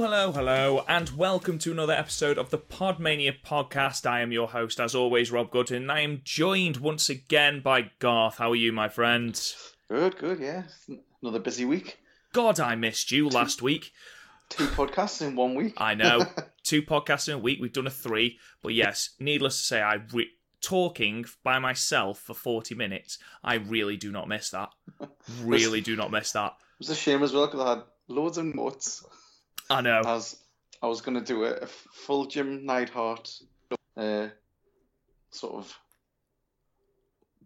Hello, hello, hello, and welcome to another episode of the Podmania podcast. I am your host, as always, Rob Goodwin, and I am joined once again by Garth. How are you, my friend? Good, good, yeah. Another busy week. God, I missed you last week. Two podcasts in one week. I know. Two podcasts in a week. We've done a three. But yes, needless to say, I re- talking by myself for 40 minutes, I really do not miss that. Really do not miss that. It was a shame as well because I had loads of notes. I know. As I was going to do a, a full Jim Neidhart uh, sort of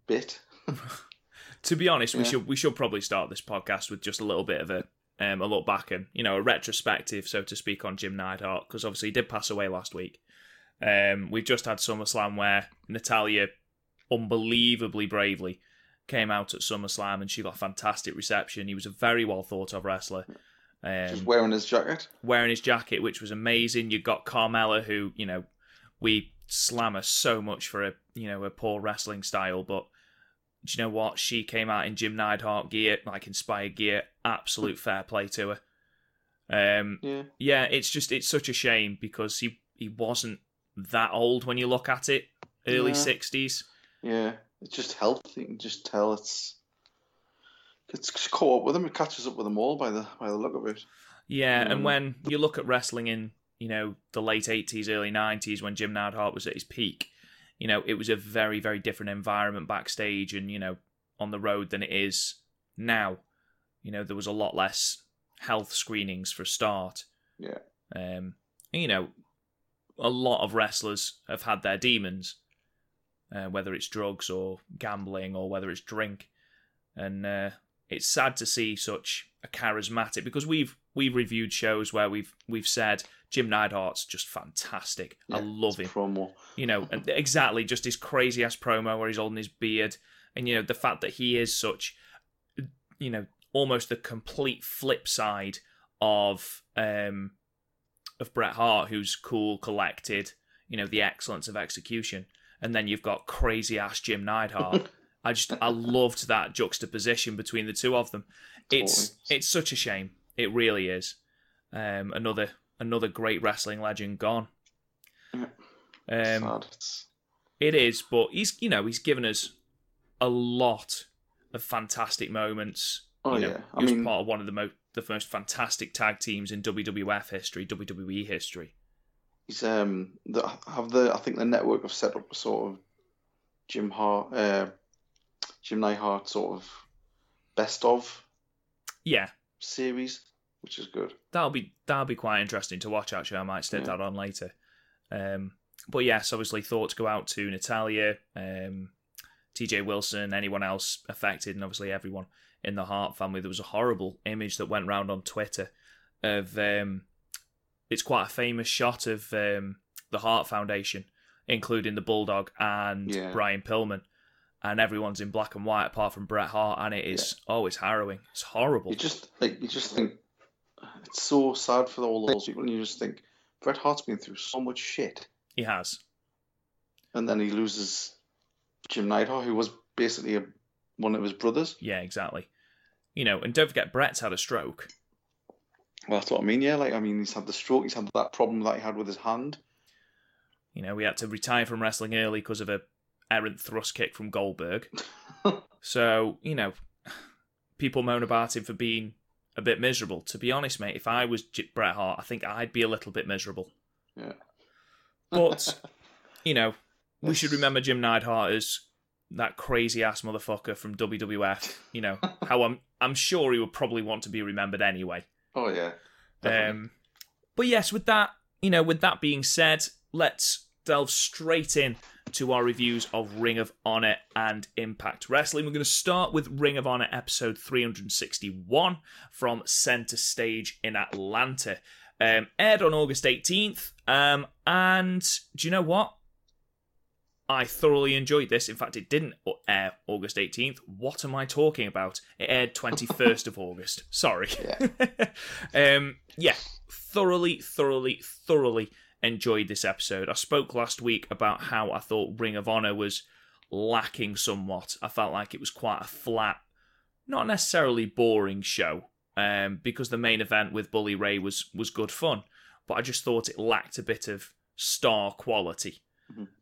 bit. to be honest, we Yeah. should we should probably start this podcast with just a little bit of a um, a look back and you know a retrospective, so to speak, on Jim Neidhart because obviously he did pass away last week. Um, we've just had SummerSlam where Natalya, unbelievably bravely, came out at SummerSlam and she got a fantastic reception. He was a very well thought of wrestler. Just Um, wearing his jacket. wearing his jacket, which was amazing. You got Carmella, who you know we slam her so much for a you know a poor wrestling style, but do you know what? She came out in Jim Neidhart gear, like inspired gear. Absolute fair play to her. Um, Yeah. yeah, it's just it's such a shame because he he wasn't that old when you look at it, early sixties. Yeah. It's just health. You can just tell it's it's caught up with him. It catches up with them all by the by the look of it. Yeah, and Mm. when you look at wrestling in, you know, the late 80s, early 90s when Jim Neidhart was at his peak, you know, it was a very, very different environment backstage and, you know, on the road than it is now. You know, there was a lot less health screenings for a start. Yeah. Um, you know, a lot of wrestlers have had their demons, uh, whether it's drugs or gambling or whether it's drink. And uh, it's sad to see such a charismatic because we've we've reviewed shows where we've we've said Jim Neidhart's just fantastic. I love him. Promo. You know, and exactly just his crazy ass promo where he's holding his beard, and you know the fact that he is such, you know, almost the complete flip side of um of Bret Hart, who's cool, collected, you know, the excellence of execution, and then you've got crazy ass Jim Neidhart. I just I loved that juxtaposition between the two of them. It's Totally. it's such a shame. It really is. Um, another another great wrestling legend gone. Um, Sad. It is, but he's you know he's given us a lot of fantastic moments. oh you know, yeah. I he was mean, part of one of the most the most fantastic tag teams in WWF history, WWE history. he's um the, have the I think the network have set up a sort of Jim Hart uh Jim Neidhart sort of best of Yeah, series, which is good. that'll be that'll be quite interesting to watch. Actually, I might stick Yeah. that on later. Um, but yes, obviously, thoughts go out to Natalya, um, T.J. Wilson, anyone else affected, and obviously everyone in the Hart family. There was a horrible image that went round on Twitter of um, it's quite a famous shot of um, the Hart Foundation, including the Bulldog and Yeah. Brian Pillman. And everyone's in black and white apart from Bret Hart, and it is oh, it's harrowing. It's horrible. You just like you just think it's so sad for all those people, and you just think Bret Hart's been through so much shit, He has. and then he loses Jim Neidhart, who was basically a, one of his brothers. Yeah, exactly. You know, and don't forget Bret's had a stroke. Well, that's what I mean. Yeah, like I mean, he's had the stroke. He's had that problem that he had with his hand. You know, he had to retire from wrestling early because of a errant thrust kick from Goldberg. so, you know, people moan about him for being a bit miserable. To be honest, mate, if I was J- Bret Hart, I think I'd be a little bit miserable. Yeah. But, you know, we should remember Jim Neidhart as that crazy ass motherfucker from WWF. You know, how I'm I'm sure he would probably want to be remembered anyway. Oh yeah. definitely. Um, but yes, with that, you know, with that being said, let's delve straight in to our reviews of Ring of Honor and Impact Wrestling. We're going to start with Ring of Honor episode 361 from Center Stage in Atlanta. Um, aired on August 18th. Um, and do you know what? I thoroughly enjoyed this. In fact, it didn't air August 18th. What am I talking about? It aired 21st of August. Sorry. Yeah. um, yeah, thoroughly, thoroughly, thoroughly enjoyed this episode. I spoke last week about how I thought Ring of Honor was lacking somewhat. I felt like it was quite a flat, not necessarily boring show, um, because the main event with Bully Ray was was good fun, but I just thought it lacked a bit of star quality.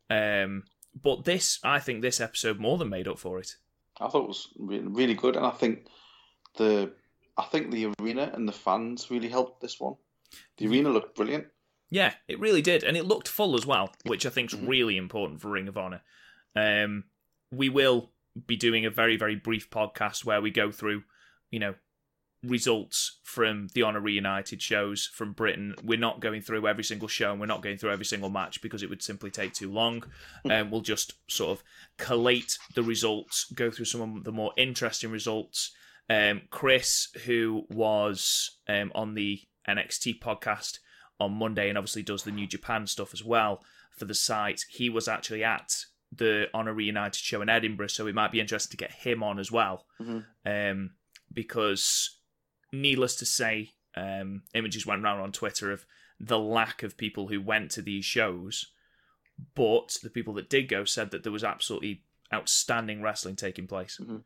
Um, but this, I think, this episode more than made up for it. I thought it was really, really good, and I think the I think the arena and the fans really helped this one. The arena looked brilliant. Yeah, it really did, and it looked full as well, which I think is really important for Ring of Honor. Um, we will be doing a very, very brief podcast where we go through, you know, results from the Honor Reunited shows from Britain. We're not going through every single show and we're not going through every single match because it would simply take too long. And um, we'll just sort of collate the results, go through some of the more interesting results. Um, Chris, who was um, on the NXT podcast on Monday and obviously does the New Japan stuff as well for the site, he was actually at the Honor Reunited show in Edinburgh, so it might be interesting to get him on as well. Mm-hmm. Um, because needless to say, um, images went around on Twitter of the lack of people who went to these shows, but the people that did go said that there was absolutely outstanding wrestling taking place. Mm-hmm.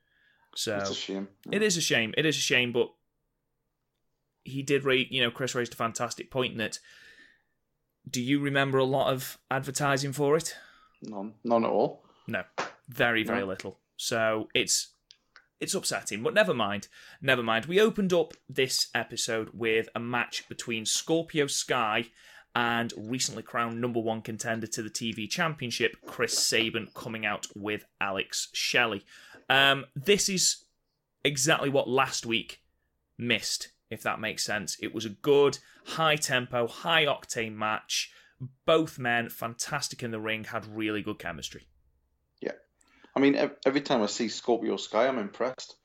So It's a shame. it is a shame. It is a shame, but he did rate. You know, Chris raised a fantastic point that. Do you remember a lot of advertising for it? None, none at all. No, very very No. little. So it's it's upsetting, but never mind. Never mind. We opened up this episode with a match between Scorpio Sky and recently crowned number one contender to the TV Championship, Chris Sabin, coming out with Alex Shelley. Um, this is exactly what last week missed, if that makes sense. It was a good, high tempo, high octane match. Both men, fantastic in the ring, had really good chemistry. Yeah. I mean, every time I see Scorpio Sky, I'm impressed.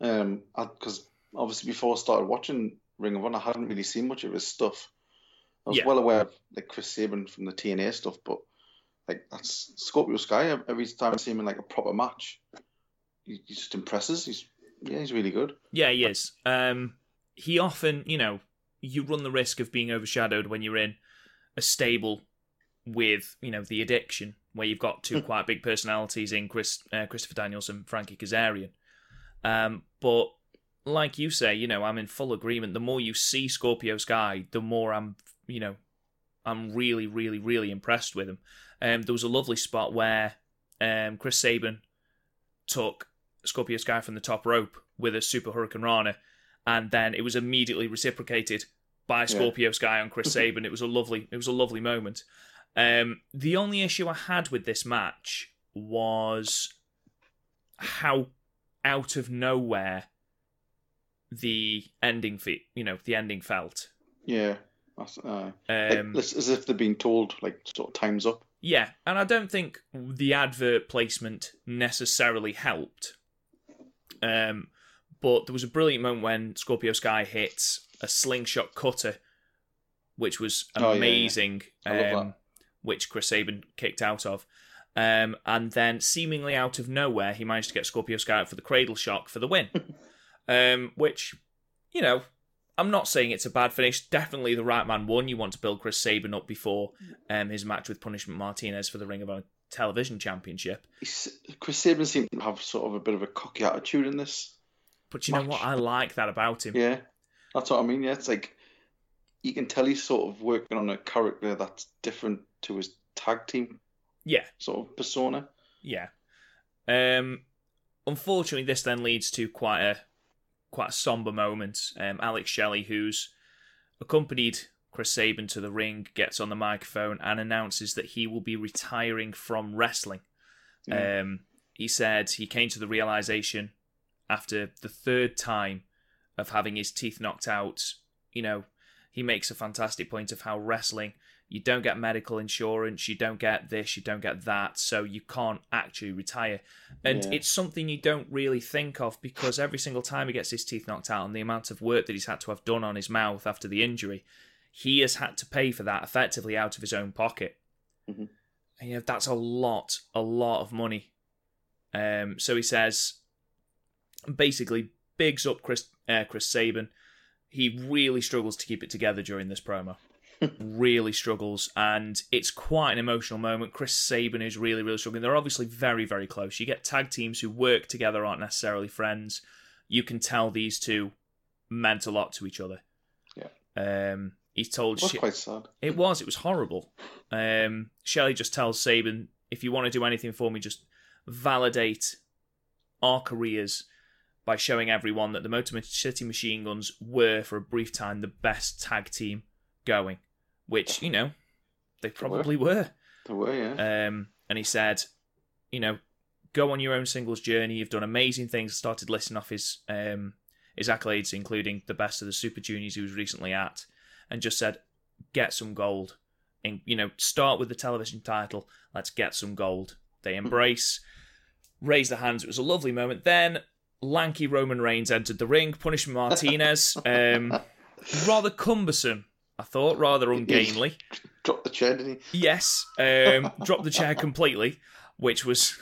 Um, because obviously before I started watching Ring of Honor, I hadn't really seen much of his stuff. I was Yeah. well aware of like Chris Sabin from the TNA stuff, but like that's Scorpio Sky. Every time I see him in like a proper match, he, he just impresses. He's yeah, he's really good. Yeah, he is. Um, he often, you know, you run the risk of being overshadowed when you're in a stable with, you know, the addiction, where you've got two quite big personalities in Chris, uh, Christopher Daniels and Frankie Kazarian. Um, but like you say, you know, I'm in full agreement. The more you see Scorpio Sky, the more I'm, you know, I'm really, really, really impressed with him. Um, there was a lovely spot where um, Chris Sabin took Scorpio Sky from the top rope with a Super Hurricanrana, and then it was immediately reciprocated by Scorpio Sky on Chris Sabin. It was a lovely, it was a lovely moment. Um, the only issue I had with this match was how out of nowhere the ending, fe- you know, the ending felt. Yeah, that's, uh, Um, it's as if they're being told like sort of times up. Yeah, and I don't think the advert placement necessarily helped. Um, but there was a brilliant moment when Scorpio Sky hits a slingshot cutter, which was Oh, yeah, yeah. amazing. Um, which Chris Sabin kicked out of. Um, and then, seemingly out of nowhere, he managed to get Scorpio Sky out for the cradle shock for the win. um, which, you know, I'm not saying it's a bad finish. Definitely the right man won. You want to build Chris Sabin up before um, his match with Punishment Martinez for the Ring of Honor Television Championship. Chris Sabin seemed to have sort of a bit of a cocky attitude in this. But you know what? I like that about him. Yeah, that's what I mean. Yeah, it's like you can tell he's sort of working on a character that's different to his tag team Yeah, sort of persona. yeah. Um, unfortunately, this then leads to quite a quite a somber moment. Um, Alex Shelley, who's accompanied Chris Sabin to the ring, gets on the microphone and announces that he will be retiring from wrestling. Um, he said he came to the realization after the third time of having his teeth knocked out. You know, he makes a fantastic point of how wrestling, you don't get medical insurance, you don't get this, you don't get that, so you can't actually retire. And Yeah. it's something you don't really think of because every single time he gets his teeth knocked out and the amount of work that he's had to have done on his mouth after the injury, he has had to pay for that effectively out of his own pocket. Mhm. And, you know, that's a lot, a lot of money. Um, so he says, basically, bigs up Chris, uh, Chris Sabin. He really struggles to keep it together during this promo. really struggles, and it's quite an emotional moment. Chris Sabin is really, really struggling. They're obviously very, very close. You get tag teams who work together, aren't necessarily friends. You can tell these two meant a lot to each other. Yeah. Um, he's told It was She- quite sad. it was. It was horrible. Um, Shelley just tells Sabin, if you want to do anything for me, just validate our careers by showing everyone that the Motor City Machine Guns were, for a brief time, the best tag team going. Which, you know, they probably were. They were, yeah. Um, and he said, you know, go on your own singles journey. You've done amazing things. Started listing off his um, his accolades, including the best of the Super Juniors he was recently at, and just said, get some gold. And you know, start with the television title. Let's get some gold. They embrace, raise their hands. It was a lovely moment. Then lanky Roman Reigns entered the ring, Punishment Martinez. Um, rather cumbersome, I thought, rather ungainly. Dropped the chair, didn't he? Yes, um, dropped the chair completely, which was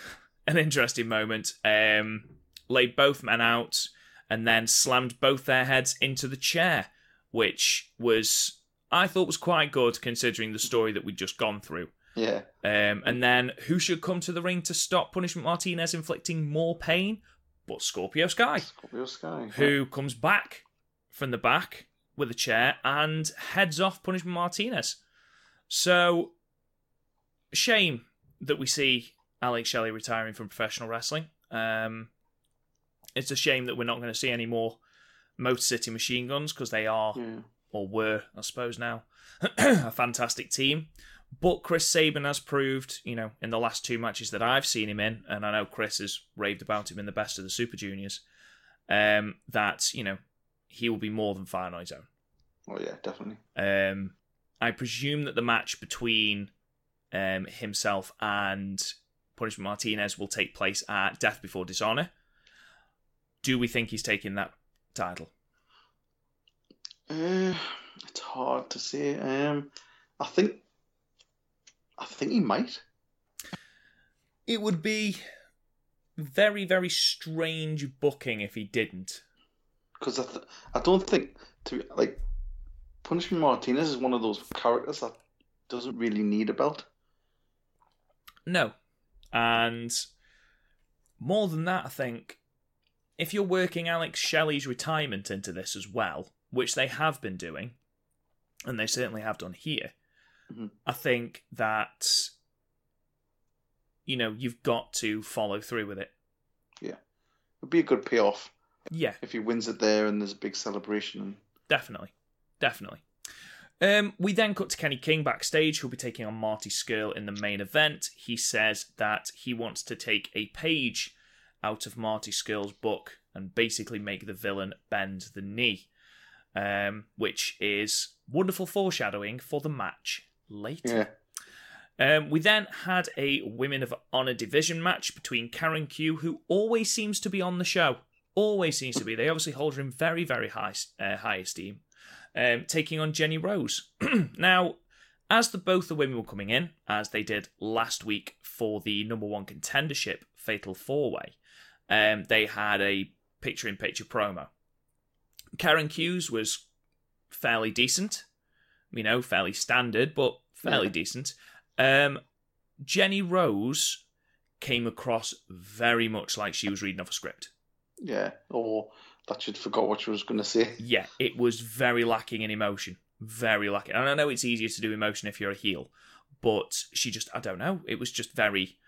an interesting moment. Um, laid both men out and then slammed both their heads into the chair, which was I thought was quite good considering the story that we'd just gone through. Yeah. Um, and then who should come to the ring to stop Punishment Martinez inflicting more pain? But Scorpio Sky Scorpio Sky. who comes back from the back with a chair and heads off Punishment Martinez. So, shame that we see Alex Shelley retiring from professional wrestling. Um, it's a shame that we're not going to see any more Motor City Machine Guns because they are, Yeah. or were, I suppose now, a fantastic team. But Chris Sabin has proved, you know, in the last two matches that I've seen him in, and I know Chris has raved about him in the best of the Super Juniors, um, that, you know, he will be more than fine on his own. Oh, yeah, definitely. Um, I presume that the match between um, himself and Punishment Martinez will take place at Death Before Dishonor. Do we think he's taking that title? Uh, it's hard to say. Um, I think, I think he might. It would be very, very strange booking if he didn't. because I, th- I don't think to like Punishment Martinez is one of those characters that doesn't really need a belt. No. And more than that, I think if you're working Alex Shelley's retirement into this as well, which they have been doing, and they certainly have done here, Mhm. I think that you know you've got to follow through with it. Yeah, it'd be a good payoff Yeah, if he wins it there and there's a big celebration. Definitely, definitely. Um, we then cut to Kenny King backstage, who'll be taking on Marty Scurll in the main event. He says that he wants to take a page out of Marty Scurll's book and basically make the villain bend the knee, um, which is wonderful foreshadowing for the match later. yeah, Um, we then had a Women of Honor division match between Karen Q, who always seems to be on the show. Always seems to be. They obviously hold her in very, very high, uh, high esteem. Um, taking on Jenny Rose. now, as the both the women were coming in, as they did last week for the number one contendership Fatal Four Way, um, they had a picture-in-picture promo. Karen Q's was fairly decent, you know, fairly standard, but fairly Yeah. decent. Um, Jenny Rose came across very much like she was reading off a script. yeah. Or that she'd forgot what she was going to say. Yeah, it was very lacking in emotion. Very lacking. And I know it's easier to do emotion if you're a heel, but she just, I don't know, it was just very.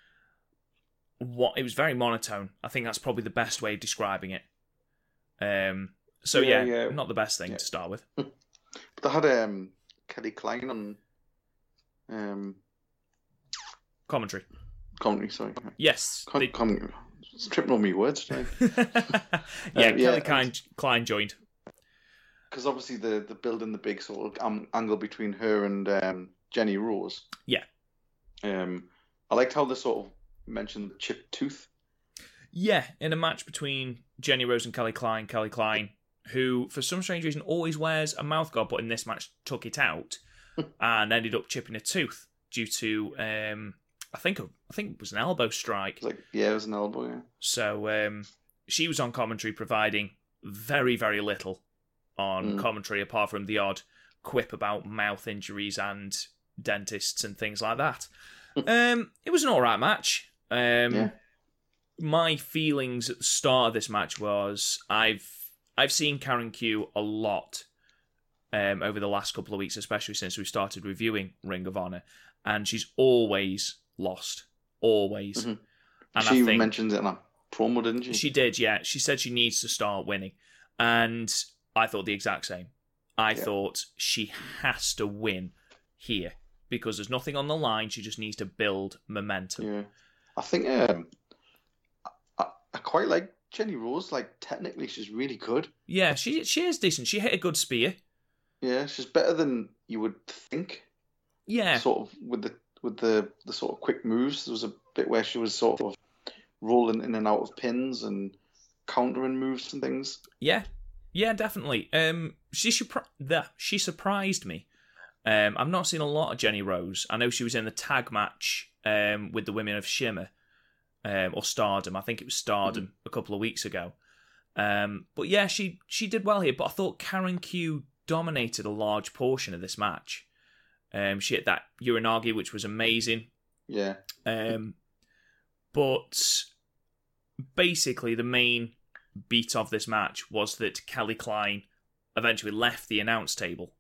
What it was very monotone. I think that's probably the best way of describing it. Um. So yeah, Yeah, yeah. not the best thing Yeah. to start with. But they had um, Kelly Klein on um, Commentary. commentary. Sorry, Yes. Com- they- com- it's tripping on me words today. yeah, yeah, Kelly Klein, Klein joined. because obviously the the building the big sort of um, angle between her and um, Jenny Rose. Yeah. Um, I liked how they sort of mentioned the chipped tooth. Yeah, in a match between Jenny Rose and Kelly Klein, Kelly Klein who, for some strange reason, always wears a mouthguard, but in this match took it out and ended up chipping a tooth due to, um, I think, I think it was an elbow strike. Like yeah, it was an elbow. Yeah. So um, she was on commentary, providing very, very little on Mm. commentary, apart from the odd quip about mouth injuries and dentists and things like that. um, it was an all right match. Um, Yeah. My feelings at the start of this match was I've I've seen Karen Q a lot um, over the last couple of weeks, especially since we started reviewing Ring of Honor, and she's always lost, always. Mhm. And she I think mentioned it in a promo, didn't she? she did, yeah. She said she needs to start winning. And I thought the exact same. I Yeah. thought she has to win here because there's nothing on the line. She just needs to build momentum. Yeah, I think um, I, I quite like Jenny Rose. Like technically, she's really good. Yeah, she she is decent. She hit a good spear. Yeah, she's better than you would think. Yeah, Sort of with the with the the sort of quick moves. There was a bit where she was sort of rolling in and out of pins and countering moves and things. yeah, yeah, definitely. Um, she surpri- the, she surprised me. Um, I've not seen a lot of Jenny Rose. I know she was in the tag match um with the women of Shimmer, um, or Stardom. I think it was Stardom a couple of weeks ago. Um, but yeah, she she did well here. But I thought Karen Q dominated a large portion of this match. Um, she hit that Uranage, which was amazing. Yeah, Um, but basically, the main beat of this match was that Kelly Klein eventually left the announce table,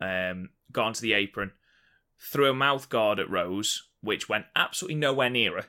um, got onto the apron, threw a mouth guard at Rose, which went absolutely nowhere near her.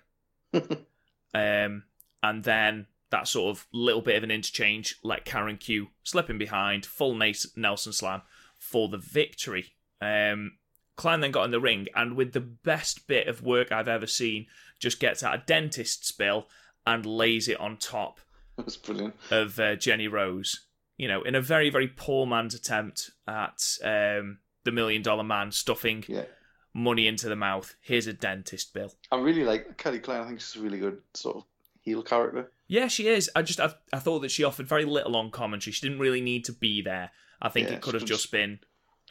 um, and then that sort of little bit of an interchange let Karen Q slip in behind, full Nelson slam for the victory. Um, Klein then got in the ring and with the best bit of work I've ever seen, just gets out a dentist's bill and lays it on top was brilliant. of uh, Jenny Rose. You know, in a very, very poor man's attempt at um, the Million Dollar Man stuffing Yeah, money into the mouth. Here's a dentist bill. I really like Kelly Klein. I think she's a really good sort of heel character. Yeah, she is. I just I, I thought that she offered very little on commentary. She didn't really need to be there. I think Yeah, it could have just been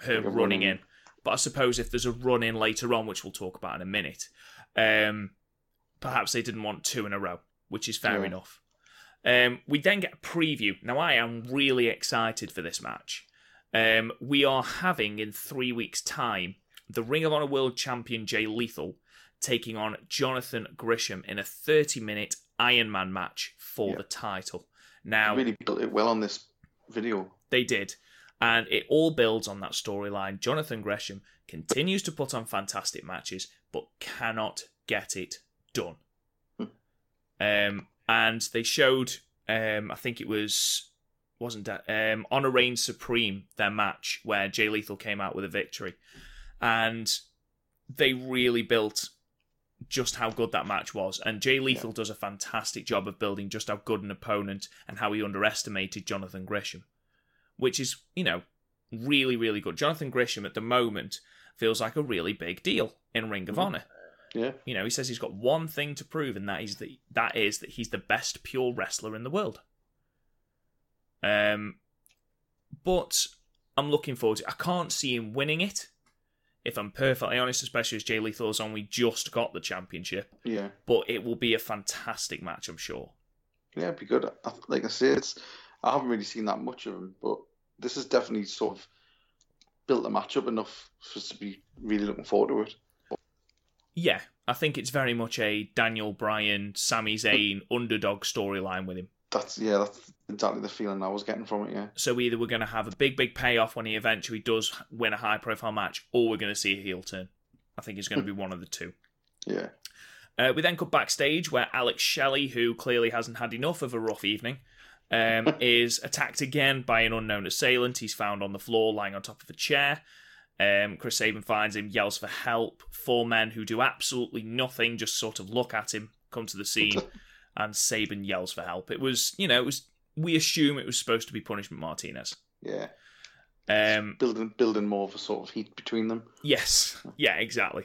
her running run-in. in. But I suppose if there's a run in later on, which we'll talk about in a minute, um, perhaps they didn't want two in a row, which is fair Yeah. enough. Um, we then get a preview. Now I am really excited for this match. Um, we are having in three weeks' time the Ring of Honor World Champion Jay Lethal taking on Jonathan Gresham in a 30-minute Iron Man match for the title. Now really built it well on this video. they did. And it all builds on that storyline. Jonathan Gresham continues to put on fantastic matches, but cannot get it done. Hmm. um, and they showed, um, I think it was, wasn't that, um, Honor Reign Supreme, their match, where Jay Lethal came out with a victory. And they really built just how good that match was. And Jay Lethal does a fantastic job of building just how good an opponent and how he underestimated Jonathan Gresham, which is, you know, really, really good. Jonathan Gresham at the moment feels like a really big deal in Ring of Mhm. Honor. Yeah, You know, he says he's got one thing to prove, and that is that that is that he's the best pure wrestler in the world. Um, but I'm looking forward to. it. I can't see him winning it. If I'm perfectly honest, especially as Jay Lethal's on, we just got the championship, yeah, but it will be a fantastic match, I'm sure. yeah. It'd be good. I, like I say, it's I haven't really seen that much of him, but this has definitely sort of built a match up enough for us to be really looking forward to it. Yeah, I think it's very much a Daniel Bryan, Sami Zayn underdog storyline with him. That's yeah, that's exactly the feeling I was getting from it. Yeah, So either we're going to have a big, big payoff when he eventually does win a high profile match, or we're going to see a heel turn. I think it's going to be one of the two. yeah, Uh, we then cut backstage where Alex Shelley, who clearly hasn't had enough of a rough evening, um, is attacked again by an unknown assailant. He's found on the floor, lying on top of a chair. Um, Chris Sabin finds him, yells for help. Four men who do absolutely nothing, just sort of look at him, come to the scene, and Sabin yells for help. It was, you know, it was. We assume it was supposed to be Punishment Martinez. yeah. Um, Building building more of a sort of heat between them. Yes, yeah, exactly.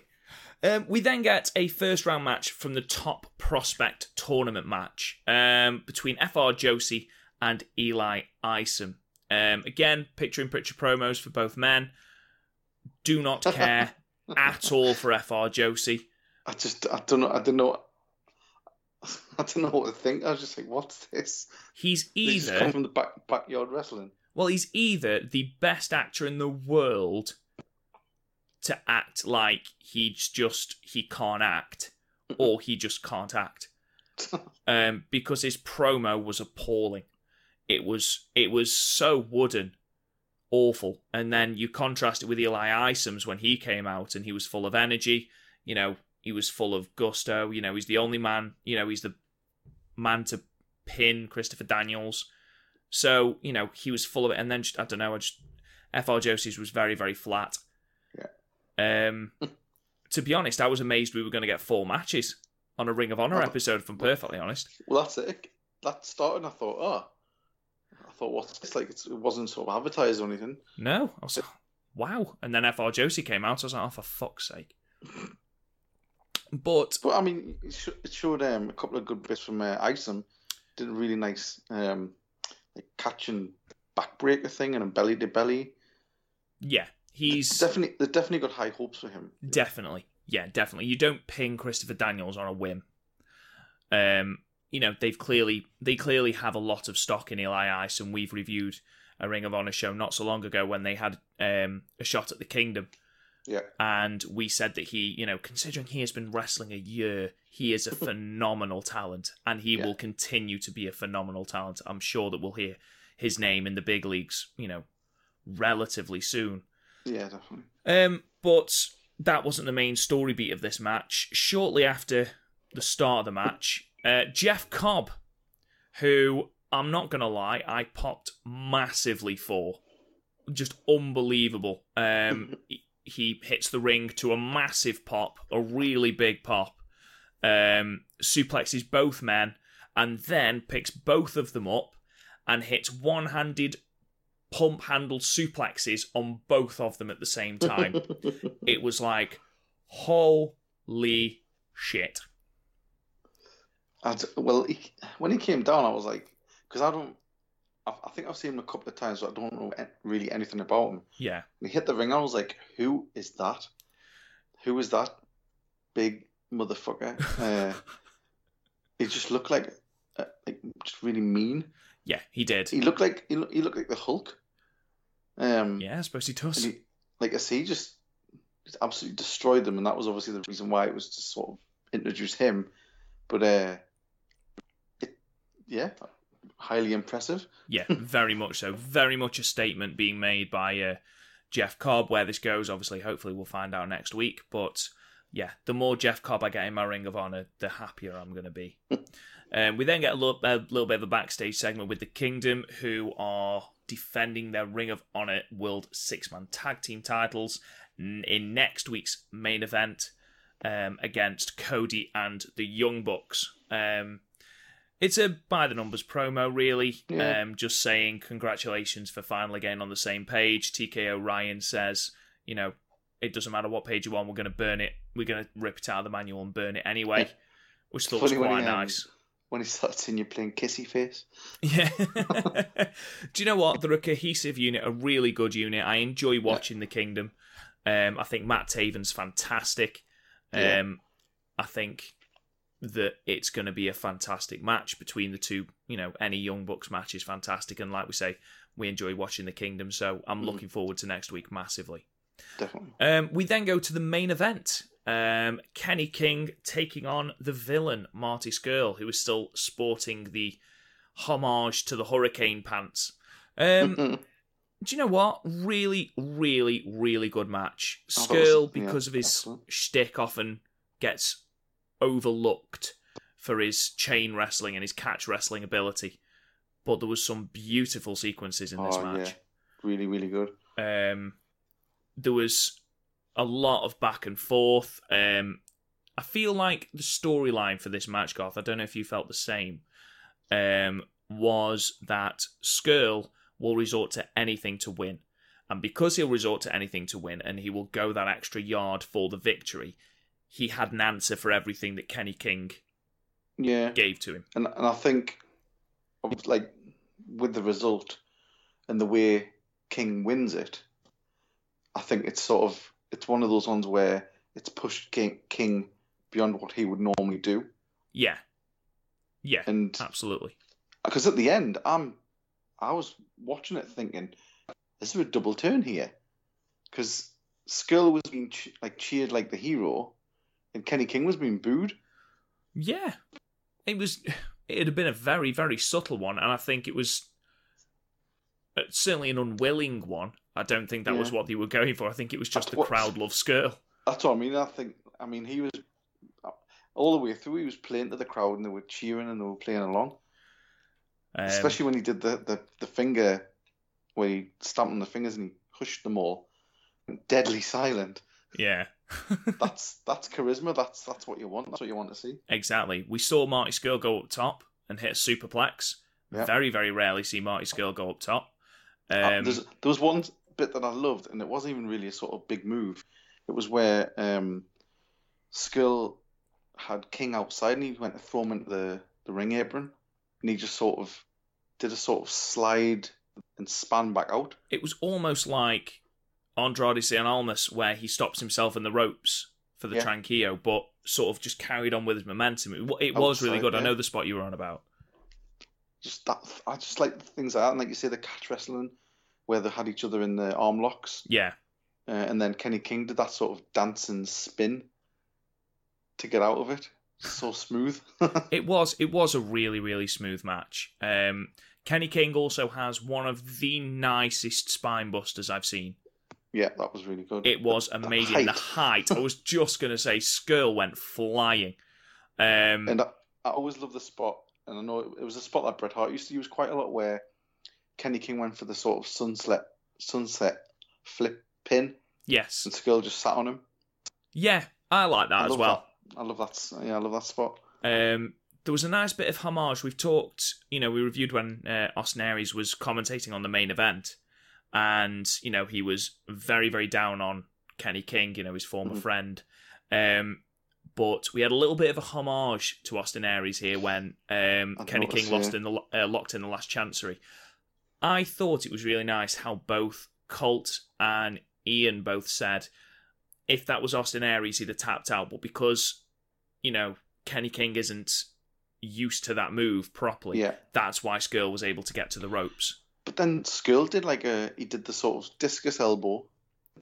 Um, we then get a first round match from the top prospect tournament match um, between FR Josie and Eli Isom. Um, again, picture in picture promos for both men. Do not care at all for FR Josie. I just I don't know I don't know I don't know what to think. I was just like, what's this? He's They either come from the back backyard wrestling. Well, he's either the best actor in the world to act like he's just he can't act, or he just can't act. Um, because his promo was appalling. It was it was so wooden, awful. And then you contrast it with Eli Isom's when he came out and he was full of energy. You know, he was full of gusto. You know, he's the only man. You know, he's the man to pin Christopher Daniels. So you know he was full of it, and then just, I don't know. I just Fr Josie's was very very flat. Yeah. Um, to be honest, I was amazed we were going to get four matches on a Ring of Honor episode. If I'm perfectly honest, Well, that's it. That started. and I thought, oh, I thought, what's this? Like, it wasn't sort of advertised or anything. no. I was like, wow. And then Fr Josie came out. So I was like, oh for fuck's sake. But But I mean, it, showed um, a couple of good bits from uh, Isom. Did a really nice um, like catch and backbreaker thing and a belly to belly. yeah, he's Definitely, they definitely got high hopes for him. Definitely. Yeah, definitely. You don't pin Christopher Daniels on a whim. Um, you know, they've clearly they clearly have a lot of stock in Eli Isom, and we've reviewed a Ring of Honor show not so long ago when they had um, a shot at the Kingdom, Yeah, and we said that he, you know, considering he has been wrestling a year, he is a phenomenal talent, and he Yeah. will continue to be a phenomenal talent. I'm sure that we'll hear his name in the big leagues, you know, relatively soon. yeah, definitely. Um, but that wasn't the main story beat of this match. Shortly after the start of the match, uh, Jeff Cobb, who I'm not gonna lie, I popped massively for, just unbelievable. Um, he- hits the ring to a massive pop, a really big pop. Um, suplexes both men, and then picks both of them up and hits one-handed pump handle suplexes on both of them at the same time. it was like, holy shit. I'd, well, he, when he came down, I was like, because I don't, I, I think I've seen him a couple of times, so I don't know really anything about him. Yeah, When he hit the ring, I was like, who is that? Who is that big motherfucker? Uh, he just looked like, uh, like just really mean. yeah, he did. He looked like he, look, he looked like the Hulk. Um, Yeah, I suppose he does. he, like I say, he just, just absolutely destroyed them, and that was obviously the reason why it was to sort of introduce him. But uh, it, yeah, highly impressive. Yeah, very much so. Very much a statement being made by uh, Jeff Cobb. Where this goes, obviously, hopefully, we'll find out next week. But yeah, the more Jeff Cobb I get in my Ring of Honor, the happier I'm going to be. um, we then get a little, a little bit of a backstage segment with the Kingdom, who are defending their Ring of Honor World Six Man Tag Team titles in next week's main event um, against Cody and the Young Bucks. Um, it's a by the numbers promo, really. Yeah. Um, just saying congratulations for finally getting on the same page. TK O'Ryan says, you know, it doesn't matter what page you're on, we're going to burn it. We're going to rip it out of the manual and burn it anyway, which thought was quite he, um, nice. When he starts seeing you're playing kissy face. Yeah. Do you know what? They're a cohesive unit, a really good unit. I enjoy watching the Kingdom. Um, I think Matt Taven's fantastic. Um, Yeah. I think that it's going to be a fantastic match between the two. You know, any Young Bucks match is fantastic, and like we say, we enjoy watching the Kingdom. So I'm Mhm. looking forward to next week massively. Definitely. Um, we then go to the main event. Um, Kenny King taking on the villain Marty Scurll, who is still sporting the homage to the hurricane pants. Um, do you know what? Really, really, really good match. Thought was- Scurll, yeah, because of his excellent. shtick, often gets overlooked for his chain wrestling and his catch wrestling ability. But there was some beautiful sequences in this oh match yeah, really, really good. um, there was a lot of back and forth. Um, I feel like the storyline for this match, Garth, I don't know if you felt the same, um, was that Scurll will resort to anything to win. And because he'll resort to anything to win and he will go that extra yard for the victory, he had an answer for everything that Kenny King Yeah, gave to him. and and I think, like with the result and the way King wins it, I think it's sort of it's one of those ones where it's pushed King, King beyond what he would normally do. Yeah. Yeah. And absolutely. Because at the end, I'm I was watching it thinking, is there a double turn here? Because Scurll was being like cheered like the hero, and Kenny King was being booed. Yeah, it was. It had been a very, very subtle one, and I think it was uh, certainly an unwilling one. I don't think that yeah. was what they were going for. I think it was just that's the crowd love Scurll. That's what I mean. I think. I mean, he was all the way through. He was playing to the crowd, and they were cheering and they were playing along. Um, Especially when he did the, the, the finger, where he stamped on the fingers and he hushed them all, deadly silent. Yeah. that's that's charisma. That's that's what you want. That's what you want to see. Exactly. We saw Marty Scurll go up top and hit a superplex. Yep. Very very rarely see Marty Scurll go up top. Uh, um, there was one bit that I loved, and it wasn't even really a sort of big move. It was where um, Scurll had King outside, and he went to throw him into the, the ring apron, and he just sort of did a sort of slide and span back out. It was almost like Andrade Cien Almas, where he stops himself in the ropes for the yeah. Tranquillo, but sort of just carried on with his momentum. It, it was really good. Yeah. I know the spot you were on about. Just that, I just like things like that, and like you say, the catch wrestling, where they had each other in the arm locks. Yeah. Uh, and then Kenny King did that sort of dancing spin to get out of it. So smooth. it was. It was a really, really smooth match. Um, Kenny King also has one of the nicest spine busters I've seen. Yeah, that was really good. It was amazing. The height. The height I was just going to say, Scurll went flying. Um, and I, I, always love the spot, and I know it, it, was a spot that Bret Hart used to use quite a lot, where Kenny King went for the sort of sunset sunset flip pin. Yes. And Scurll just sat on him. Yeah, I like that I as well. That. I love that. Yeah, I love that spot. Um, there was a nice bit of homage. We've talked, you know, we reviewed when uh, Austin Aries was commentating on the main event and you know he was very very down on Kenny King, you know his former mm-hmm. friend. Um, but we had a little bit of a homage to Austin Aries here when um, Kenny King lost in the uh, locked in the last Chancery. I thought it was really nice how both Colt and Ian both said if that was Austin Aries, he'd have tapped out, but because you know Kenny King isn't used to that move properly, yeah. that's why Scurll was able to get to the ropes. But then Scurll did like a he did the sort of discus elbow.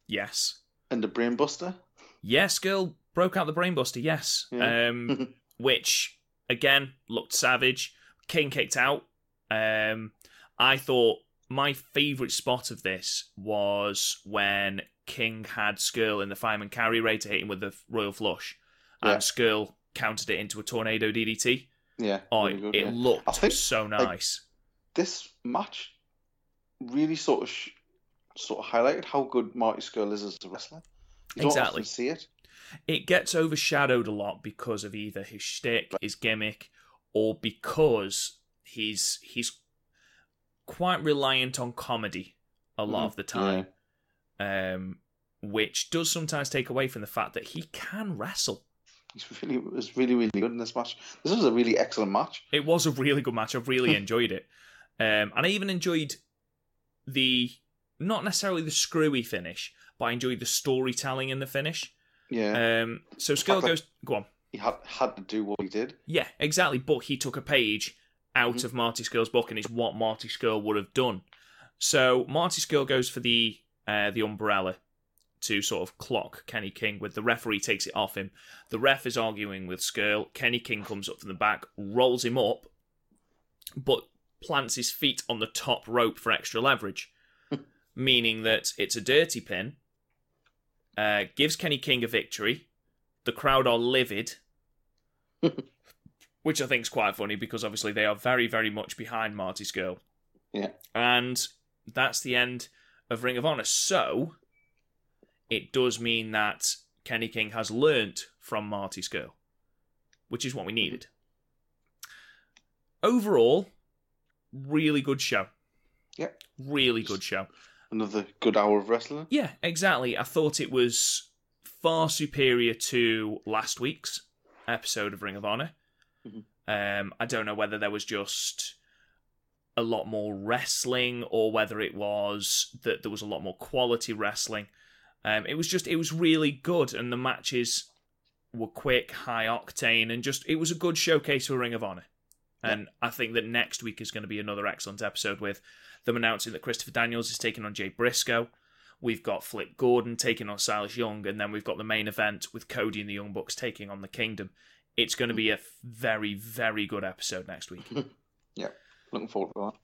Yes. And the brainbuster. Yes, Scurll broke out the brainbuster. Yes. Yeah. Um, which again looked savage. King kicked out. Um, I thought my favourite spot of this was when King had Scurll in the fireman carry ray to hit him with the royal flush, and yeah. Scurll countered it into a tornado DDT. Yeah. Oh, really good, it, yeah. looked think, so nice. Like, this match really sort of sh- sort of highlighted how good Marty Scurll is as a wrestler. You don't exactly. often see it. It gets overshadowed a lot because of either his shtick, his gimmick, or because he's he's quite reliant on comedy a lot mm, of the time, yeah. um, which does sometimes take away from the fact that he can wrestle. He's really was really really good in this match. This was a really excellent match. It was a really good match. I've really enjoyed it, um, and I even enjoyed the not necessarily the screwy finish, but I enjoyed the storytelling in the finish. Yeah. Um. So Scurll goes. Go on. He had had to do what he did. Yeah, exactly. But he took a page out mm-hmm. of Marty Scurll's book, and it's what Marty Scurll would have done. So Marty Scurll goes for the uh, the umbrella to sort of clock Kenny King with the referee takes it off him. The ref is arguing with Scurll. Kenny King comes up from the back, rolls him up, but plants his feet on the top rope for extra leverage, meaning that it's a dirty pin. Uh, gives Kenny King a victory. The crowd are livid, which I think is quite funny because obviously they are very, very much behind Marty Scurll. Yeah. And that's the end of Ring of Honor. So it does mean that Kenny King has learnt from Marty Scurll, which is what we needed. Overall, really good show. Yeah. Really good show. Another good hour of wrestling. Yeah, exactly. I thought it was far superior to last week's episode of Ring of Honor. Mm-hmm. Um, I don't know whether there was just a lot more wrestling or whether it was that there was a lot more quality wrestling. Um, it was just it was really good, and the matches were quick, high octane, and just it was a good showcase for Ring of Honor. And I think that next week is going to be another excellent episode with them announcing that Christopher Daniels is taking on Jay Briscoe. We've got Flip Gordon taking on Silas Young, and then we've got the main event with Cody and the Young Bucks taking on the Kingdom. It's going to be a very, very good episode next week. yeah, looking forward to that.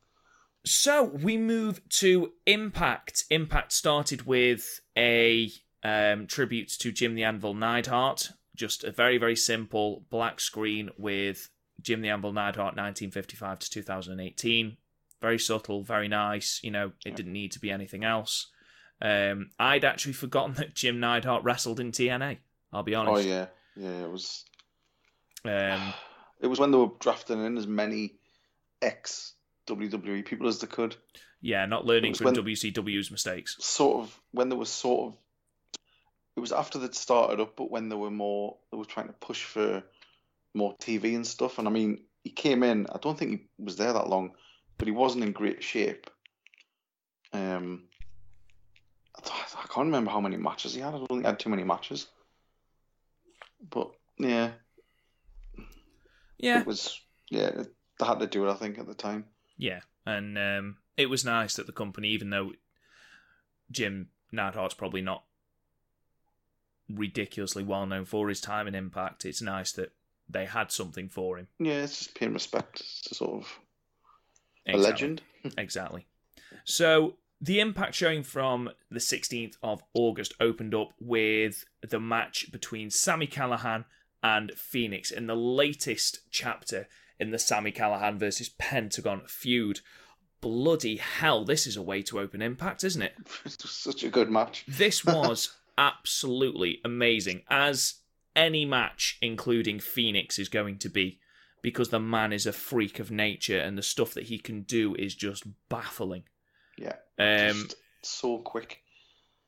So we move to Impact. Impact started with a um, tribute to Jim the Anvil Neidhart, just a very, very simple black screen with Jim the Anvil Neidhart 1955 to 2018. Very subtle, very nice. You know, it didn't need to be anything else. Um, I'd actually forgotten that Jim Neidhart wrestled in TNA. I'll be honest. Oh yeah, yeah. It was. Um, it was when they were drafting in as many ex WWE people as they could. Yeah, not learning from when, WCW's mistakes. Sort of when there was sort of. It was after they'd started up, but when they were more, they were trying to push for more TV and stuff. And I mean, he came in. I don't think he was there that long, but he wasn't in great shape. Um, I can't remember how many matches he had. I don't think he had too many matches. But yeah, yeah, it was yeah. They had to do it, I think, at the time. Yeah, and um, it was nice that the company, even though Jim Neidhart's probably not ridiculously well known for his time and impact, it's nice that they had something for him. Yeah, it's just paying respect to sort of exactly. a legend. exactly. So the impact showing from the 16th of August opened up with the match between Sammy Callihan and Fenix in the latest chapter in the Sammy Callihan versus Pentagon feud. Bloody hell, this is a way to open Impact, isn't it? Such a good match. this was absolutely amazing, as any match, including Fenix, is going to be, because the man is a freak of nature and the stuff that he can do is just baffling. Yeah. Um, just so quick.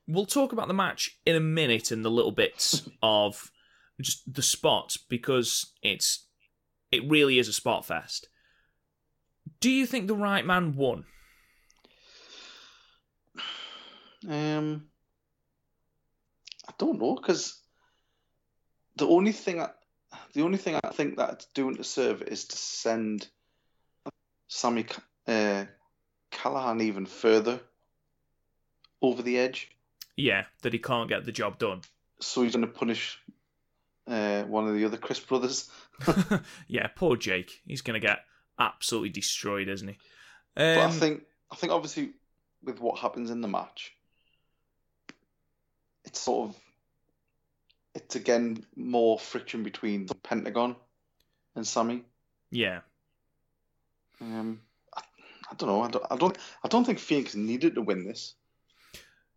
We'll talk about the match in a minute and the little bits of just the spots because it's it really is a spot fest. Do you think the right man won? Um, I don't know because the only thing I, the only thing I think that it's doing to serve is to send Sammy uh, Callihan even further over the edge. Yeah, that he can't get the job done. So he's going to punish uh, one of the other Crist brothers. yeah, poor Jake. He's going to get absolutely destroyed, isn't he? Um, but I Um, think I think obviously with what happens in the match, it's sort of it's again more friction between the Pentagon and Sammy. yeah, Um, I, I don't know. I don't, I don't. I don't think Fenix needed to win this.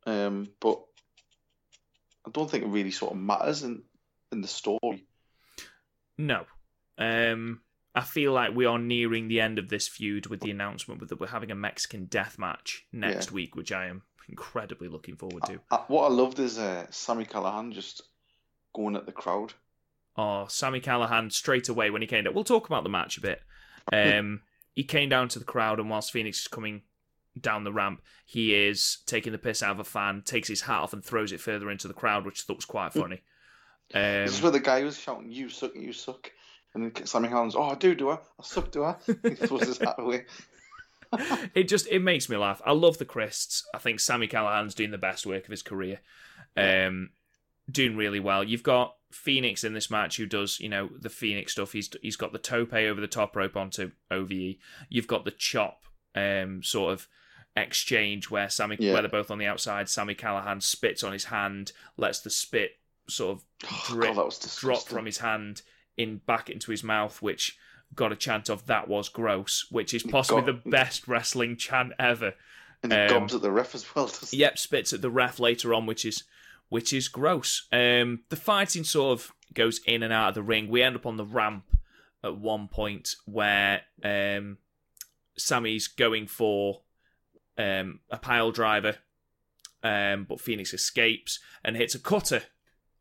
Um, but I don't think it really sort of matters in in the story. no. Um, I feel like we are nearing the end of this feud with the announcement that we're having a Mexican death match next Yeah. week, which I am incredibly looking forward to. I, what I loved is uh, Sammy Callihan just going at the crowd. Oh, Sammy Callihan straight away when he came down. We'll talk about the match a bit. Um, he came down to the crowd, and whilst Fenix is coming down the ramp, he is taking the piss out of a fan, takes his hat off, and throws it further into the crowd, which I thought was quite funny. Um, This is where the guy was shouting, "You suck, you suck," and then Sammy Callihan's, "Oh, I do, do I? I suck, do I?" He throws his hat away. it just it makes me laugh. I love the Crists. I think Sammy Callihan's doing the best work of his career. Um, doing really well. You've got Fenix in this match who does, you know, the Fenix stuff. He's he's got the tope over the top rope onto OVE. You've got the chop um sort of exchange where Sammy Yeah. where they're both on the outside, Sammy Callihan spits on his hand, lets the spit sort of Oh, drip God, drop from his hand in back into his mouth, which got a chant of "that was gross," which is possibly got- the best wrestling chant ever. and he um, gobs at the ref as well. doesn't he? Yep, spits at the ref later on, which is which is gross. Um, the fighting sort of goes in and out of the ring. We end up on the ramp at one point where um, Sammy's going for um, a pile driver, um, but Fenix escapes and hits a cutter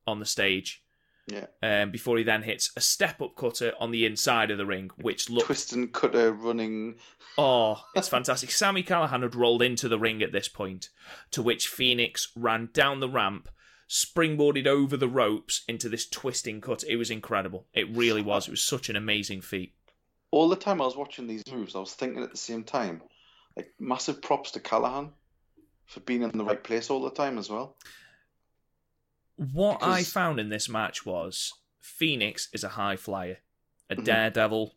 on the stage. Yeah. Um, before he then hits a step up cutter on the inside of the ring, which looked Twist and cutter running. Oh, it's fantastic. Sammy Callihan had rolled into the ring at this point, to which Fenix ran down the ramp, springboarded over the ropes into this twisting cut. It was incredible. It really was. It was such an amazing feat. All the time I was watching these moves, I was thinking at the same time, like massive props to Callihan for being in the right place all the time as well. What I found in this match was Fenix is a high flyer, a Mhm. daredevil,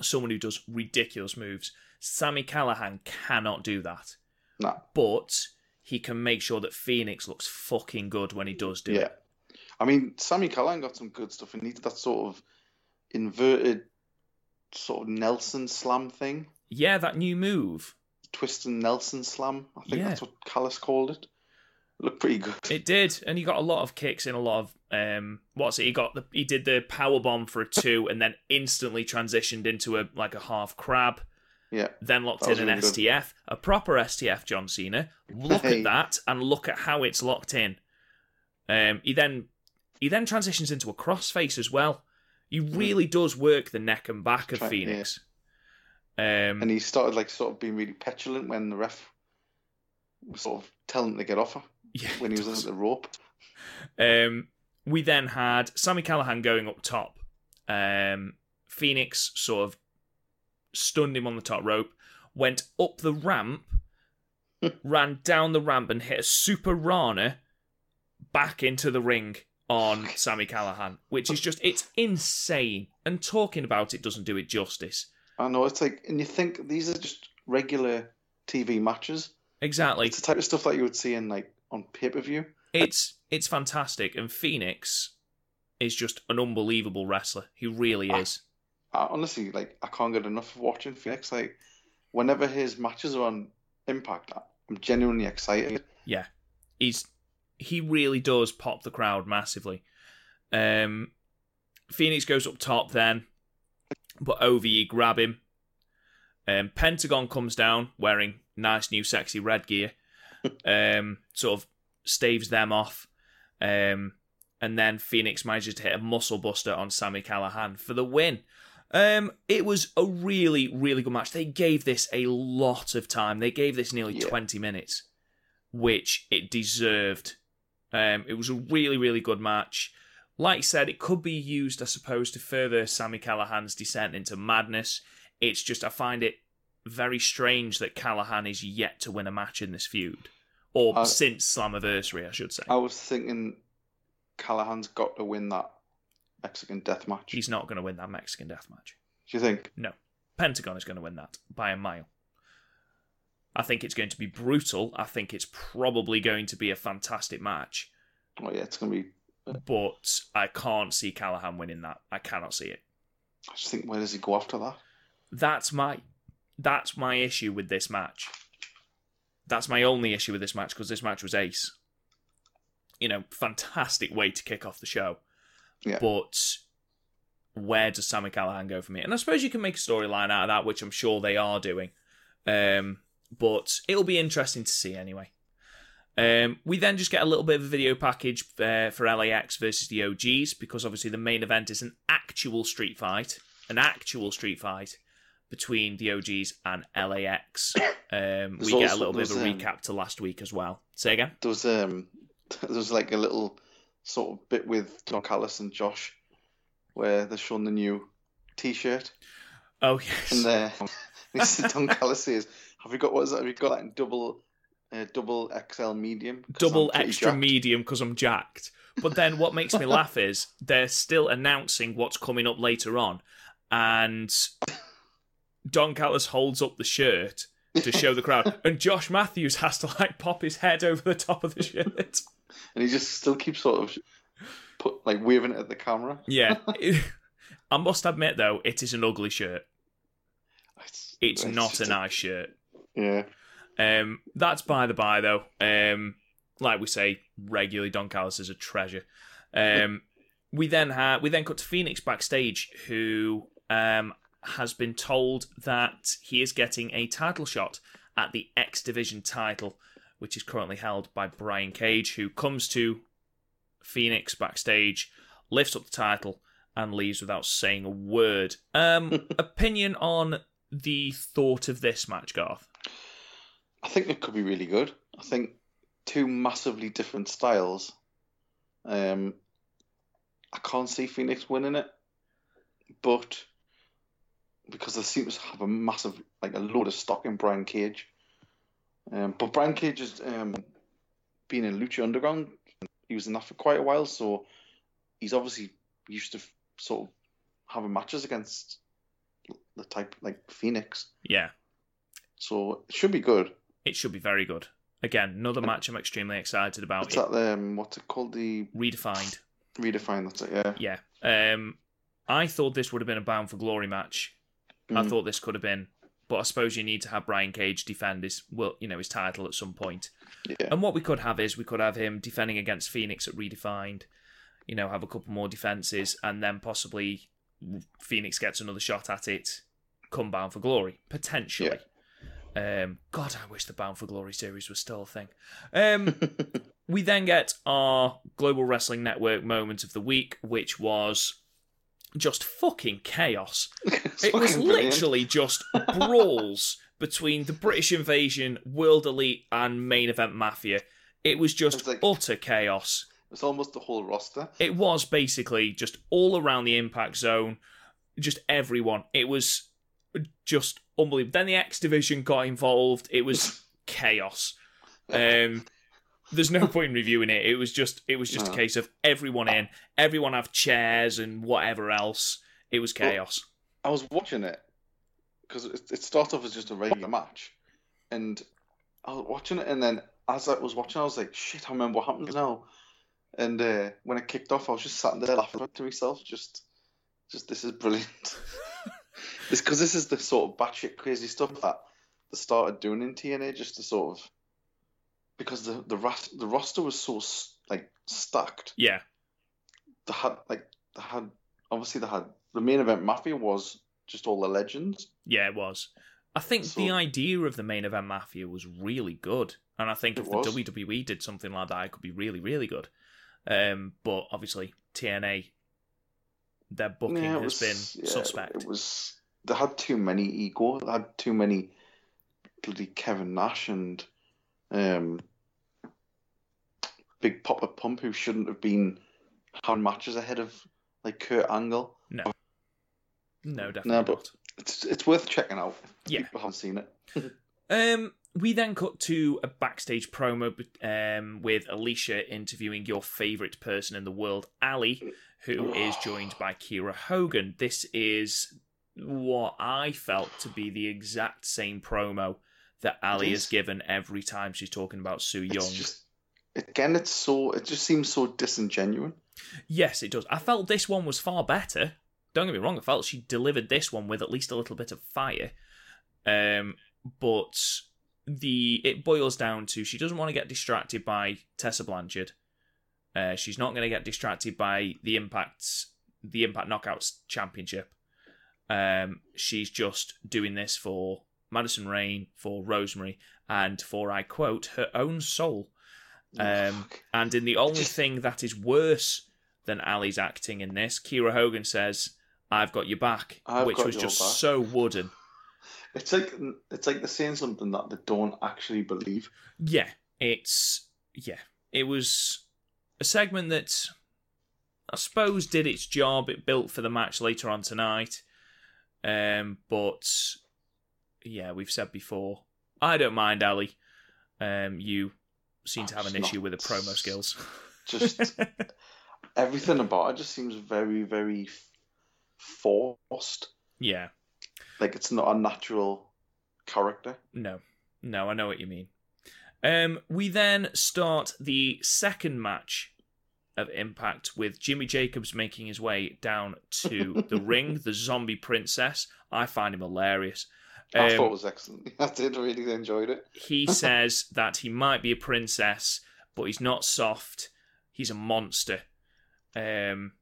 someone who does ridiculous moves. Sammy Callihan cannot do that, Nah, but he can make sure that Fenix looks fucking good when he does do yeah. it. I mean, Sammy Callihan got some good stuff and he did that sort of inverted sort of Nelson slam thing. Yeah, that new move. Twist and Nelson slam. I think Yeah. that's what Callis called it. Looked pretty good. It did, and he got a lot of kicks in a lot of um. What's it? He got the he did the power bomb for a two, and then instantly transitioned into a like a half crab. yeah. Then locked in was an really good. STF, a proper STF. John Cena. Look Hey. at that, and look at how it's locked in. Um. He then he then transitions into a crossface as well. He really does work the neck and back of Hmm. Try- Fenix. Um. And he started like sort of being really petulant when the ref was sort of telling him to get off her yeah, when he was does. at the rope. Um, we then had Sammy Callihan going up top. Um, Fenix sort of stunned him on the top rope, went up the ramp, ran down the ramp, and hit a super Rana back into the ring on Sammy Callihan, which is just, it's insane. And talking about it doesn't do it justice. I know it's like, and you think these are just regular TV matches. Exactly. It's the type of stuff that you would see in like on pay per view. It's it's fantastic, and Fenix is just an unbelievable wrestler. He really is. I honestly like I can't get enough of watching Fenix. Like whenever his matches are on Impact, I'm genuinely excited. yeah, he's he really does pop the crowd massively. Um, Fenix goes up top then, but OVE grab him. Um, Pentagon comes down wearing nice new sexy red gear, um, sort of staves them off, um, and then Fenix manages to hit a muscle buster on Sammy Callihan for the win. Um, it was a really, really good match. They gave this a lot of time. They gave this nearly Yeah. 20 minutes, which it deserved. Um, it was a really, really good match. Like I said, it could be used, I suppose, to further Sammy Callihan's descent into madness. It's just, I find it very strange that Callihan is yet to win a match in this feud. Or Uh, since Slammiversary, I should say. I was thinking Callihan's got to win that Mexican death match. He's not going to win that Mexican death match. Do you think? No. Pentagon is going to win that by a mile. I think it's going to be brutal. I think it's probably going to be a fantastic match. Oh yeah, it's gonna be. But I can't see Callihan winning that. I cannot see it. I just think where does he go after that? That's my that's my issue with this match. That's my only issue with this match because this match was ace. You know, fantastic way to kick off the show. Yeah. But where does Sammy Callihan go from here? And I suppose you can make a storyline out of that, which I'm sure they are doing. Um, but it'll be interesting to see anyway. Um, we then just get a little bit of a video package uh, for LAX versus the OGs because obviously the main event is an actual street fight, an actual street fight between the OGs and LAX. Um, we get a little bit of a um, recap to last week as well. Say again. There was um, there was like a little sort of bit with Don Callis and Josh, where they're showing the new T-shirt, Oh yes. and uh, this is Don Callis says, "Have you got what is that? Have you got that in double, uh, double XL medium. double extra jacked." medium because I'm jacked. But then what makes me laugh is they're still announcing what's coming up later on, and Don Callis holds up the shirt to show the crowd, and Josh Matthews has to like pop his head over the top of the shirt. and he just still keeps sort of put like waving it at the camera. Yeah, I must admit though, it is an ugly shirt. It's, It's not a nice shirt. Yeah, Um, that's by the by, though. Um, like we say regularly, Don Callis is a treasure. Um, we then ha- we then cut to Fenix backstage, who um, has been told that he is getting a title shot at the X Division title, which is currently held by Brian Cage, who comes to Fenix backstage, lifts up the title, and leaves without saying a word. Um, opinion on the thought of this match, Garth? I think it could be really good. I think two massively different styles. Um, I can't see Fenix winning it, but because they seem to have a massive, like a load of stock in Brian Cage. Um, but Brian Cage has um, been in Lucha Underground. He was in that for quite a while, so he's obviously used to sort of having matches against the type like Fenix. Yeah. So it should be good. It should be very good. Again, another match I'm extremely excited about. What's that? Um, what's it called? The redefined. Redefined. That's it. Yeah. Yeah. Um, I thought this would have been a Bound for Glory match. Mm. I thought this could have been, but I suppose you need to have Brian Cage defend his well, you know, his title at some point. Yeah. And what we could have is we could have him defending against Fenix at Redefined. You know, have a couple more defenses, and then possibly Fenix gets another shot at it. Come Bound for Glory potentially. Yeah. Um, God, I wish the Bound for Glory series was still a thing. Um, we then get our Global Wrestling Network moment of the week, which was just fucking chaos. it was literally just brawls between the British Invasion, World Elite, and Main Event Mafia. It was just it was like, utter chaos. It's almost the whole roster. It was basically just all around the Impact Zone, just everyone. It was just unbelievable. Then the X Division got involved. It was chaos. Um, there's no point in reviewing it. It was just it was just no. a case of everyone in, everyone have chairs and whatever else. It was chaos. Well, I was watching it because it, it started off as just a regular match, and I was watching it, and then as I was watching, I was like, "Shit, I remember what happened now." And uh, when it kicked off, I was just sat there laughing to myself, just, just this is brilliant. it's because this is the sort of batshit crazy stuff that they started doing in TNA, just to sort of because the the ras- the roster was so like stacked. Yeah, they had like they had obviously they had the main event mafia was just all the legends. Yeah, it was. I think so, the idea of the main event mafia was really good, and I think if the WWE did something like that, it could be really, really good. Um, but obviously TNA, their booking yeah, has been yeah, suspect. It was they had too many ego. They had too many bloody Kevin Nash and um, Big Papa Pump who shouldn't have been having matches ahead of like Kurt Angle. No, no, definitely no, but not. It's it's worth checking out. yeah, people haven't seen it. um, we then cut to a backstage promo um, with Alicia interviewing your favourite person in the world, Ali, who is joined by Kiera Hogan. This is what I felt to be the exact same promo that Ali is given every time she's talking about Su Yung. Just, again, it's so it just seems so disingenuous. Yes, it does. I felt this one was far better. Don't get me wrong. I felt she delivered this one with at least a little bit of fire. Um, but the it boils down to she doesn't want to get distracted by Tessa Blanchard. Uh, she's not going to get distracted by the impacts, the Impact Knockouts Championship. Um, she's just doing this for Madison Rayne for Rosemary, and for I quote her own soul. Um, and in the only thing that is worse than Ali's acting in this, Kiera Hogan says, "I've got your back," I've which was just back. so wooden. It's like it's like they're saying something that they don't actually believe. Yeah, it's yeah. It was a segment that I suppose did its job. It built for the match later on tonight. Um, but yeah, we've said before, I don't mind Ali. Um, you seem to have an issue with the promo skills. Just everything about it just seems very, very forced. Yeah, like it's not a natural character. No, no, I know what you mean. Um, we then start the second match of Impact with Jimmy Jacobs making his way down to the ring, the Zombie Princess. I find him hilarious. Um, I thought it was excellent. I did really enjoyed it. he says that he might be a princess, but he's not soft. He's a monster. Um,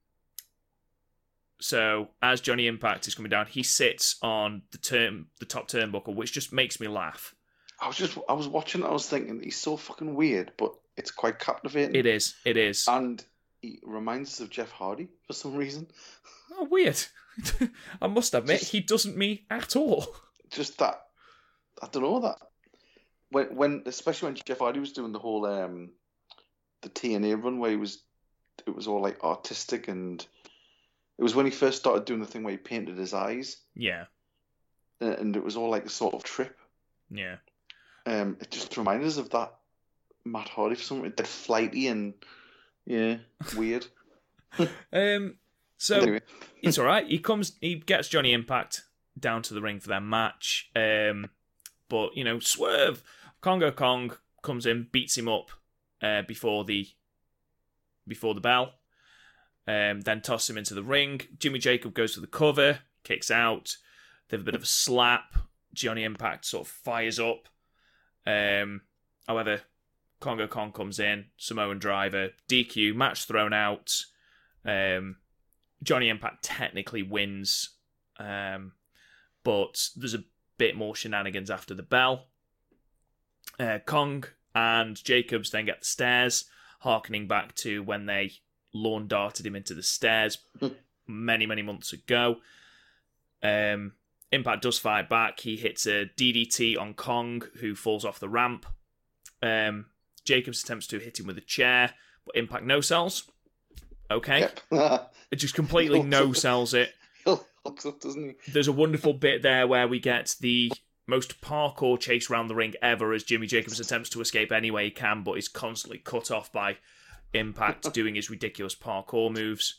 so as Johnny Impact is coming down, he sits on the term the top turnbuckle, which just makes me laugh. I was just I was watching. I was thinking he's so fucking weird, but it's quite captivating. It is. It is. And he reminds us of Jeff Hardy for some reason. Oh, weird. I must admit, Just- he doesn't me at all. Just that, I don't know that. When, when especially when Jeff Hardy was doing the whole um, the TNA run where he was, it was all like artistic and it was when he first started doing the thing where he painted his eyes Yeah, and it was all like a sort of trip. yeah. Um, it just reminded us of that Matt Hardy for some reason. They're flighty and yeah, weird. Um, so anyway, it's all right. He comes, he gets Johnny Impact down to the ring for their match. Um, but you know, Swerve Kongo Kong comes in, beats him up uh, before the before the bell. Um, then tosses him into the ring. Jimmy Jacob goes for the cover, kicks out. They have a bit of a slap. Johnny Impact sort of fires up. Um, however, Kongo Kong comes in, Samoan driver, DQ, match thrown out. Um, Johnny Impact technically wins, um, but there's a bit more shenanigans after the bell. Uh, Kong and Jacobs then get the stairs, harkening back to when they lawn darted him into the stairs many, many months ago. Um, Impact does fight back. He hits a DDT on Kong, who falls off the ramp. Um, Jacobs attempts to hit him with a chair, but Impact no sells. Okay. yep. It just completely no sells it. Up, doesn't he? There's a wonderful bit there where we get the most parkour chase around the ring ever as Jimmy Jacobs attempts to escape any way he can, but is constantly cut off by Impact doing his ridiculous parkour moves.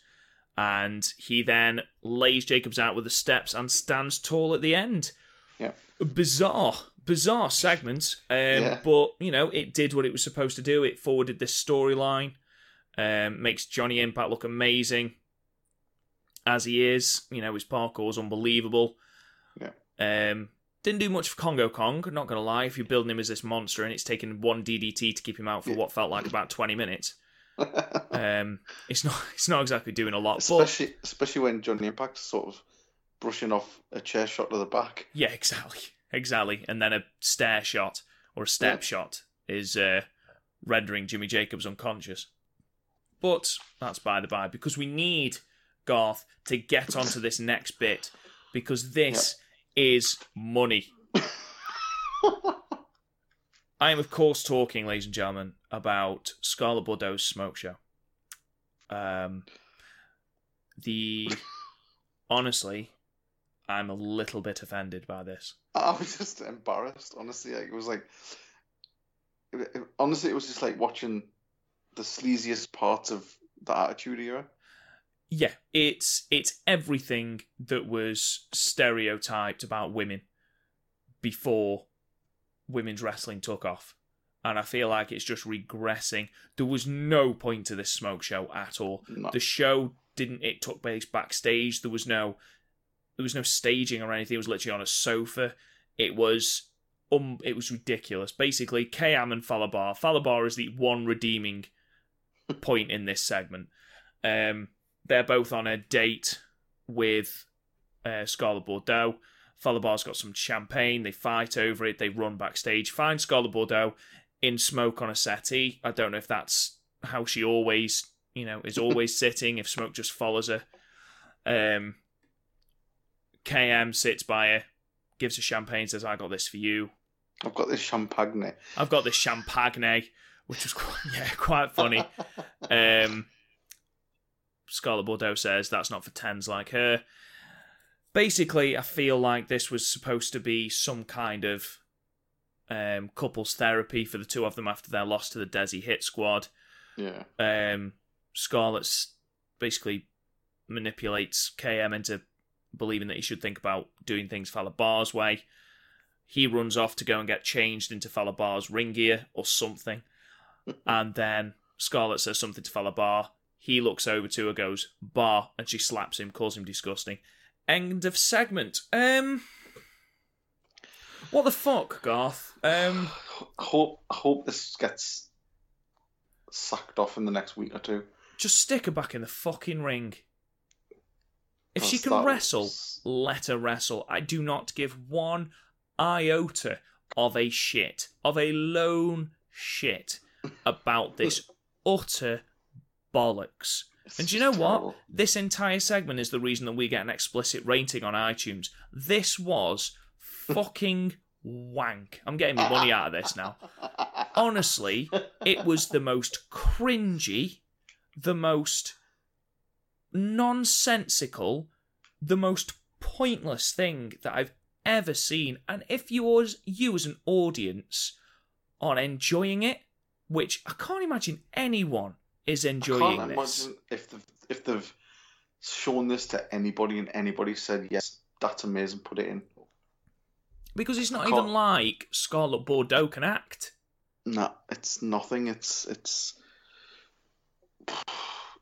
And he then lays Jacobs out with the steps and stands tall at the end. Yeah. Bizarre, bizarre segment. Um, Yeah. But, you know, it did what it was supposed to do. It forwarded this storyline. Um, makes Johnny Impact look amazing as he is. You know, his parkour's unbelievable. Yeah. Um, didn't do much for Kongo Kong, not gonna lie. If you're building him as this monster and it's taken one DDT to keep him out for Yeah. what felt like about 20 minutes, um, it's not it's not exactly doing a lot. But especially especially when Johnny Impact's sort of brushing off a chair shot to the back. yeah, exactly, exactly. And then a stair shot or a step Yeah. shot is uh, rendering Jimmy Jacobs unconscious. But that's by the by because we need Garth to get onto this next bit because this is money. I am, of course, talking, ladies and gentlemen, about Scarlett Bordeaux's smoke show. Um, the honestly, I'm a little bit offended by this. I was just embarrassed, honestly. Like, it was like, it, it- honestly, it was just like watching the sleaziest parts of the Attitude Era. Yeah, it's it's everything that was stereotyped about women before women's wrestling took off. And I feel like it's just regressing. There was no point to this smoke show at all. No. The show didn't it took place backstage. There was no there was no staging or anything. It was literally on a sofa. It was um it was ridiculous. Basically, KM and Fallah Bahh. Falabar is the one redeeming point in this segment. Um they're both on a date with uh, Scarlett Bordeaux. Fallah Bahh's got some champagne. They fight over it. They run backstage. Find Scarlett Bordeaux in smoke on a settee. I don't know if that's how she always, you know, is always sitting. If smoke just follows her. Um, KM sits by her, gives her champagne, says, "I got this for you." I've got this champagne. I've got this champagne, which was quite, yeah, quite funny. Um, Scarlett Bordeaux says that's not for tens like her. Basically, I feel like this was supposed to be some kind of um, couples therapy for the two of them after their loss to the Desi Hit Squad. Yeah. Um, basically manipulates KM into believing that he should think about doing things Fallah Bahh's way. He runs off to go and get changed into Fallah Bahh's ring gear or something. and then Scarlett says something to Fallah Bahh. He looks over to her, goes, bar, and she slaps him, calls him disgusting. End of segment. Um. What the fuck, Garth? Um. I hope I hope this gets sacked off in the next week or two. Just stick her back in the fucking ring. If she can wrestle, was- let her wrestle. I do not give one iota of a shit, of a lone shit about this utter bollocks. It's And do you know what? This entire segment is the reason that we get an explicit rating on iTunes. This was fucking wank. I'm getting my money out of this now. Honestly, it was the most cringy, the most nonsensical, the most pointless thing that I've ever seen. And if yours, you as an audience, are enjoying it, which I can't imagine anyone is enjoying this. if they've, if they've shown this to anybody and anybody said yes, that's amazing, put it in. Because it's not even like Scarlett Bordeaux can act. No, it's nothing. It's it's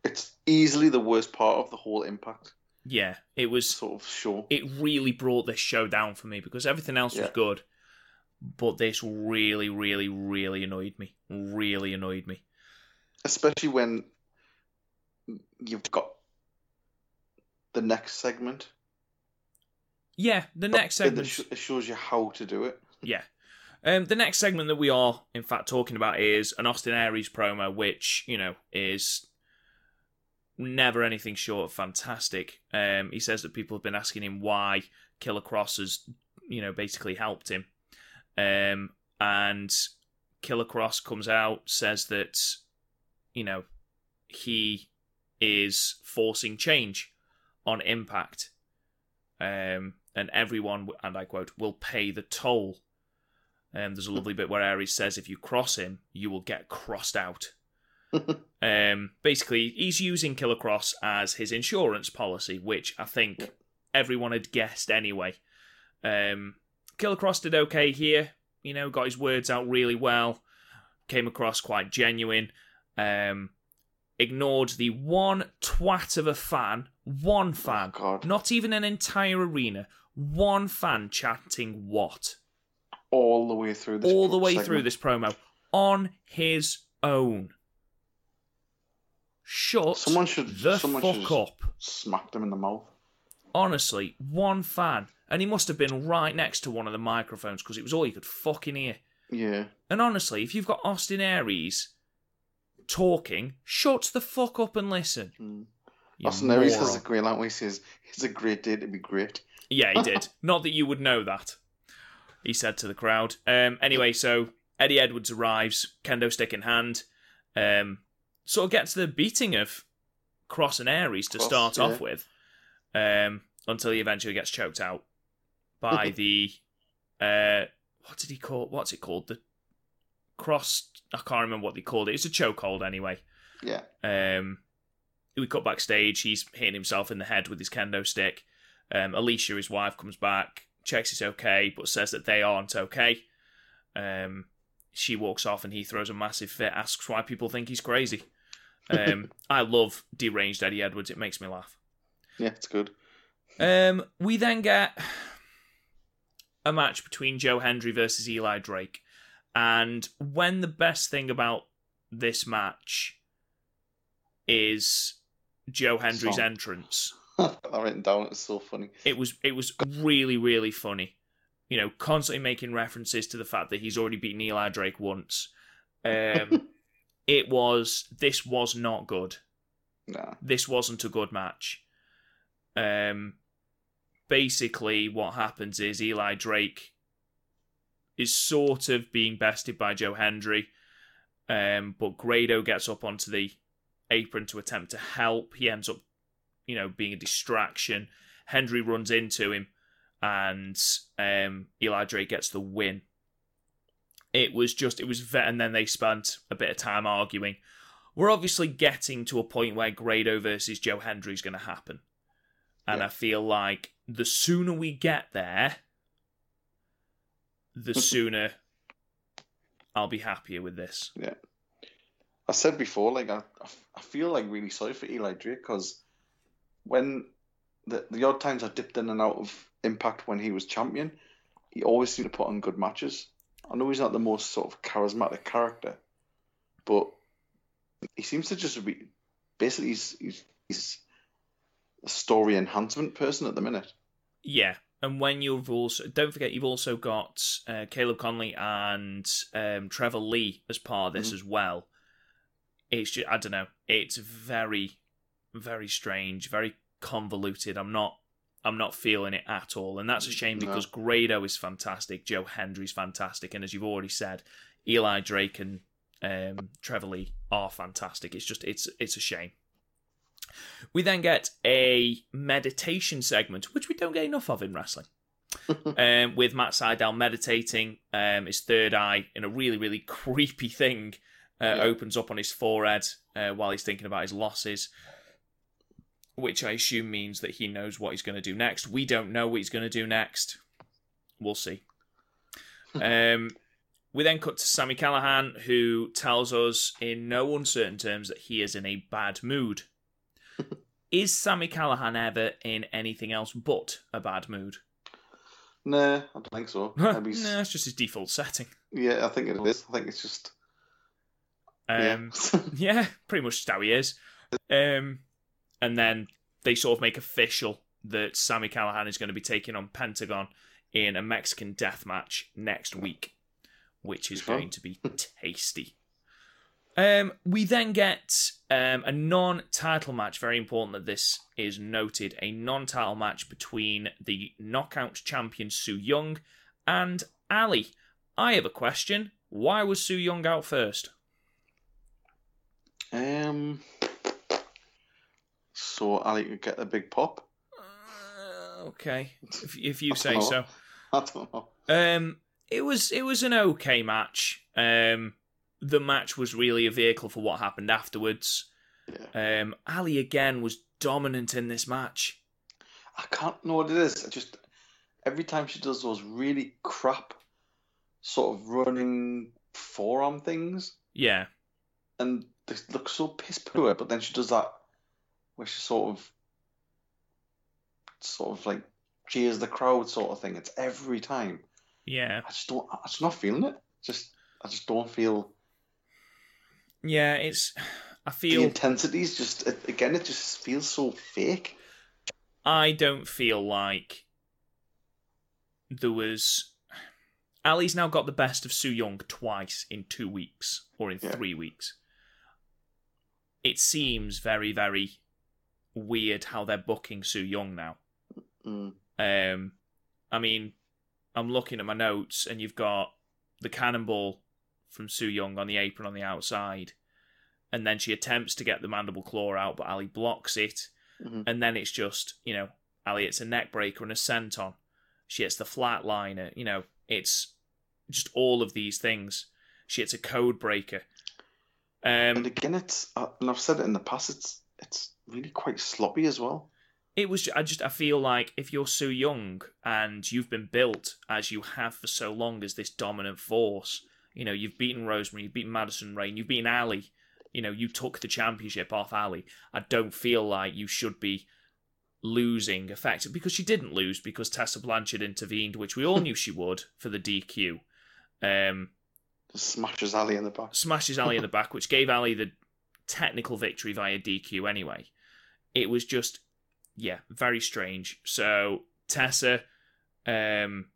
it's easily the worst part of the whole impact Yeah, it was. sort of show. It really brought this show down for me because everything else was good, but this really, really, really annoyed me. Really annoyed me. Especially when you've got the next segment. Yeah, the next It- it segment. sh- It shows you how to do it. Yeah. Um, the next segment that we are, in fact, talking about is an Austin Aries promo, which, you know, is never anything short of fantastic. Um, he says that people have been asking him why Killer Kross has, you know, basically helped him. Um, and Killer Kross comes out, says that, you know, he is forcing change on Impact. Um, and everyone, and I quote, will pay the toll. Um, there's a lovely bit where Aries says, if you cross him, you will get crossed out. um, basically, he's using Killer Kross as his insurance policy, which I think everyone had guessed anyway. Um, Killer Kross did okay here, you know, got his words out really well, came across quite genuine. Um, ignored the one twat of a fan, one fan, Oh, God. not even an entire arena, one fan chanting what? All the way through this all the way segment. through this promo on his own. Shut Someone should the someone fuck should up. smacked him in the mouth. Honestly, one fan. And he must have been right next to one of the microphones because it was all you could fucking hear. Yeah. And honestly, if you've got Austin Aries talking, shut the fuck up and listen. Mm. Austin Aries has a great line where he says, "It's a great day to be great." Yeah, he did. Not that you would know that. He said to the crowd. Um, anyway, so Eddie Edwards arrives, kendo stick in hand. Um, sort of gets the beating of Kross and Aries to Kross, start yeah. off with, um, until he eventually gets choked out by the uh, what did he call? What's it called? The cross. I can't remember what they called it. It's a chokehold anyway. Yeah. Um, we cut backstage. He's hitting himself in the head with his kendo stick. Um, Alisha, his wife, comes back, checks it's okay, but says that they aren't okay. Um, she walks off and he throws a massive fit, asks why people think he's crazy. Um, I love deranged Eddie Edwards. It makes me laugh. Yeah, it's good. Um, we then get a match between Joe Hendry versus Eli Drake. And when the best thing about this match is Joe Hendry's entrance, I've written down. It's so funny. it was it was really really funny. You know, constantly making references to the fact that he's already beaten Eli Drake once. Um, it was this was not good. Nah. this wasn't a good match. Um, basically, what happens is Eli Drake is sort of being bested by Joe Hendry, um, but Grado gets up onto the apron to attempt to help. He ends up, you know, being a distraction. Hendry runs into him, and um, Eli Drake gets the win. It was just, it was, ve- and then they spent a bit of time arguing we're obviously getting to a point where Grado versus Joe Hendry is going to happen. And Yeah. I feel like the sooner we get there, the sooner I'll be happier with this. Yeah. I said before, like I, I feel like really sorry for Eli Drake because when the the odd times I dipped in and out of Impact when he was champion, he always seemed to put on good matches. I know he's not the most sort of charismatic character, but he seems to just be basically he's he's, he's a story enhancement person at the minute. Yeah. And when you've also, don't forget, you've also got uh, Caleb Konley and um, Trevor Lee as part of this Mhm. as well. it's just I don't know. It's very, very strange, very convoluted. I'm not. I'm not feeling it at all, and that's a shame No. because Grado is fantastic, Joe Hendry's fantastic, and as you've already said, Eli Drake and um, Trevor Lee are fantastic. It's just it's it's a shame. We then get a meditation segment, which we don't get enough of in wrestling. um, with Matt Sydal meditating, um, his third eye in a really, really creepy thing uh, Yeah. opens up on his forehead uh, while he's thinking about his losses, which I assume means that he knows what he's going to do next. We don't know what he's going to do next. We'll see. um, we then cut to Sammy Callihan, who tells us in no uncertain terms that he is in a bad mood. Is Sammy Callihan ever in anything else but a bad mood? Nah, I don't think so. no, he's- it's just his default setting. Yeah, I think it is. I think it's just. Um, yeah. yeah, pretty much just how he is. Um, and then they sort of make official that Sammy Callihan is going to be taking on Pentagon in a Mexican death match next week, which is going to be tasty. Um, we then get um, a non-title match. Very important that this is noted. A non-title match between the Knockout champion Su Yung and Ali. I have a question. Why was Su Yung out first? Um. So Ali could get the big pop. Uh, okay, if, if you say don't so. I don't know. Um, it was it was an okay match. Um, the match was really a vehicle for what happened afterwards. Yeah. Um, Ali again was dominant in this match. I can't know what it is. I just every time she does those really crap sort of running forearm things, Yeah, and they look so piss poor. But then she does that where she sort of, sort of like cheers the crowd sort of thing. It's every time. yeah, I just don't. I'm just not feeling it. Just I just don't feel yeah. It's I feel the feel intensity's just again. It just feels so fake. I don't feel like there was. Ali's now got the best of Su Yung twice in two weeks or in Yeah. three weeks. It seems very, very weird how they're booking Su Yung now. Mm. Um, I mean, I'm looking at my notes, and you've got the cannonball from Su Yung on the apron on the outside, and then she attempts to get the mandible claw out, but Ali blocks it, Mhm. and then it's just you know Ali hits a neck breaker and a senton. She hits the flatliner. You know, it's just all of these things. She hits a code breaker. Um, And again, it's uh, and I've said it in the past. It's it's really quite sloppy as well. it was I just I feel like if you're Su Yung and you've been built as you have for so long as this dominant force, you know, you've beaten Rosemary, you've beaten Madison Rayne, you've beaten Ali, you know, you took the championship off Ali. I don't feel like you should be losing effective because she didn't lose because Tessa Blanchard intervened, which we all knew she would for the DQ. Um, smashes Ali in the back. smashes Ali in the back, which gave Ali the technical victory via DQ anyway. It was just, yeah, very strange. So Tessa um,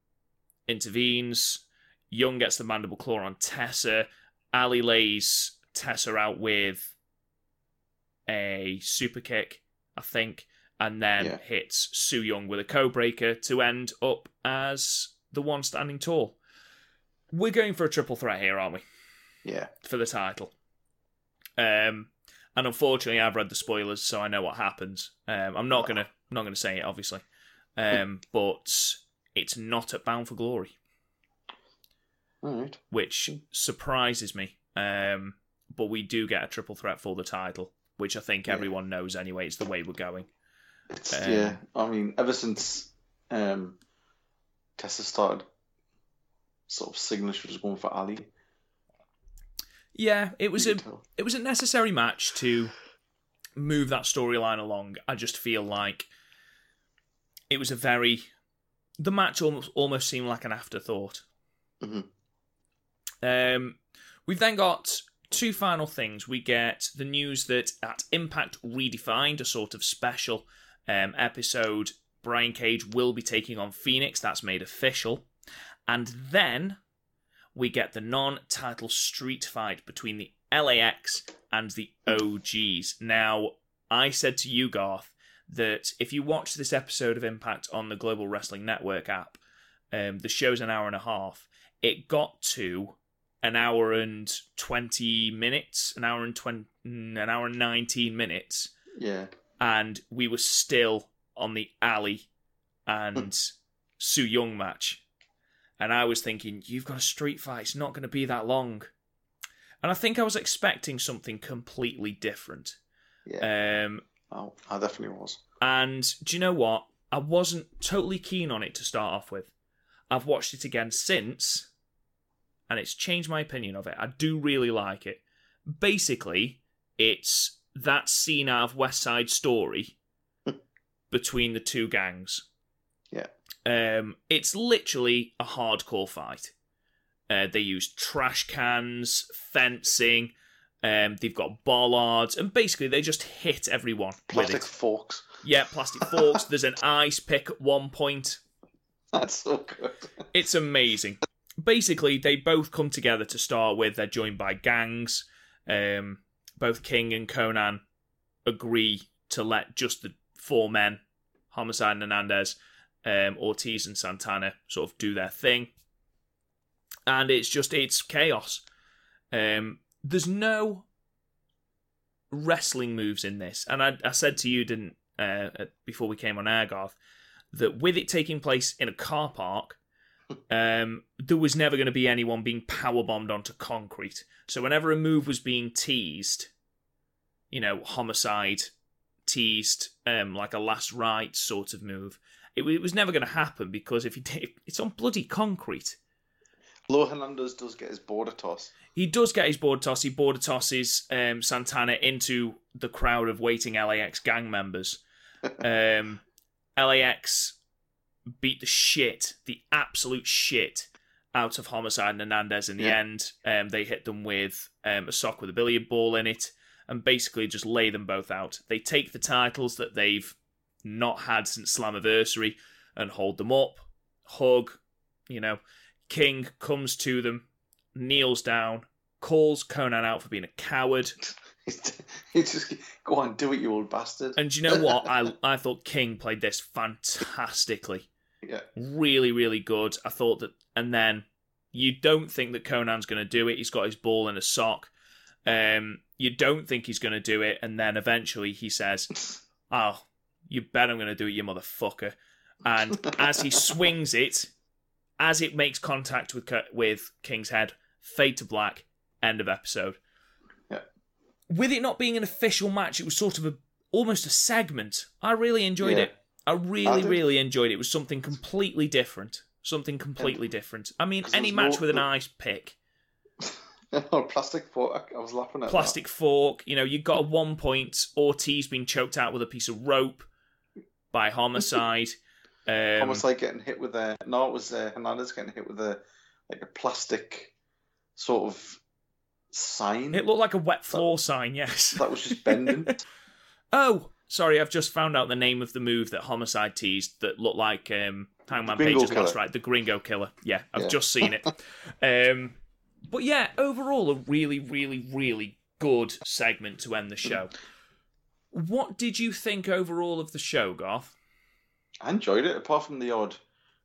intervenes. Young gets the mandible claw on Tessa. Ali lays Tessa out with a super kick, I think, and then Yeah. hits Su Yung with a co breaker to end up as the one standing tall. We're going for a triple threat here, aren't we? Yeah. for the title. Um, and unfortunately, I've read the spoilers, so I know what happens. Um, I'm not gonna I'm not gonna say it, obviously, um, but it's not at Bound for Glory, right. which surprises me. Um, but we do get a triple threat for the title, which I think Yeah. everyone knows anyway. It's the way we're going. Um, yeah. I mean, ever since um, Tessa started sort of signaling she was going for Ali, Yeah, it was you a it was a necessary match to move that storyline along. I just feel like it was a very the match almost almost seemed like an afterthought. Mhm. Um, we've then got two final things. We get the news that at Impact Redefined, a sort of special um, episode, Brian Cage will be taking on Fenix. That's made official, and then we get the non-title street fight between the LAX and the OGs. Now, I said to you, Garth, that if you watch this episode of Impact on the Global Wrestling Network app, um, the show's an hour and a half. It got to an hour and twenty minutes, an hour and twenty, an hour and nineteen minutes, Yeah. and we were still on the alley and Su Yung match. And I was thinking, you've got a street fight, it's not going to be that long. And I think I was expecting something completely different. Yeah. Um, oh, I definitely was. and do you know what? I wasn't totally keen on it to start off with. I've watched it again since, and it's changed my opinion of it. I do really like it. Basically, it's that scene out of West Side Story between the two gangs. Yeah. Um, it's literally a hardcore fight. Uh, they use trash cans, fencing. Um, they've got bollards, and basically they just hit everyone with Plastic forks. Yeah, plastic forks. There's an ice pick at one point. That's so good. It's amazing. Basically, they both come together to start with. They're joined by gangs. Um, both King and Konnan agree to let just the four men, Homicide and Hernandez, um, Ortiz and Santana, sort of do their thing. And it's just, it's chaos. Um, there's no wrestling moves in this. And I, I said to you, didn't uh, before we came on air, Garth, that with it taking place in a car park, um, there was never going to be anyone being power bombed onto concrete. So whenever a move was being teased, you know, homicide teased, um, like a last right sort of move, it, it was never going to happen because if you did, it's on bloody concrete. Lo Hernandez does get his border toss. He does get his border toss. He border tosses um, Santana into the crowd of waiting LAX gang members. Um, LAX beat the shit, the absolute shit, out of Homicide and Hernandez in the Yeah. end. Um, they hit them with um, a sock with a billiard ball in it and basically just lay them both out. They take the titles that they've not had since Slammiversary and hold them up, hug, you know. King comes to them, kneels down, calls Konnan out for being a coward. he just go on, do it, you old bastard. And do you know what? I I thought King played this fantastically. Yeah, Really, really good. I thought that and then you don't think that Konnan's gonna do it. He's got his ball in a sock. Um you don't think he's gonna do it, and then eventually he says, Oh, you bet I'm gonna do it, you motherfucker. And as he swings it, as it makes contact with with King's head, fade to black, end of episode. Yeah. With it not being an official match, it was sort of a almost a segment. I really enjoyed Yeah. it. I really, did. really enjoyed it. It was something completely different. Something completely different. I mean, any match with an ice pick, plastic fork. I was laughing at plastic fork. You know, you got at one point Ortiz being choked out with a piece of rope by homicide. that. Um, Almost like getting hit with a. No, it was uh, Hernandez getting hit with a like a plastic sort of sign it looked like a wet floor sign. Yes. that was just bending. Oh, sorry, I've just found out the name of the move that Homicide teased that looked like um, Hangman Page's Lost Right, the Gringo Killer. Yeah, I've Yeah. just seen it. um, but yeah, overall, a really, really, really good segment to end the show. What did you think overall of the show, Garth? I enjoyed it, apart from the odd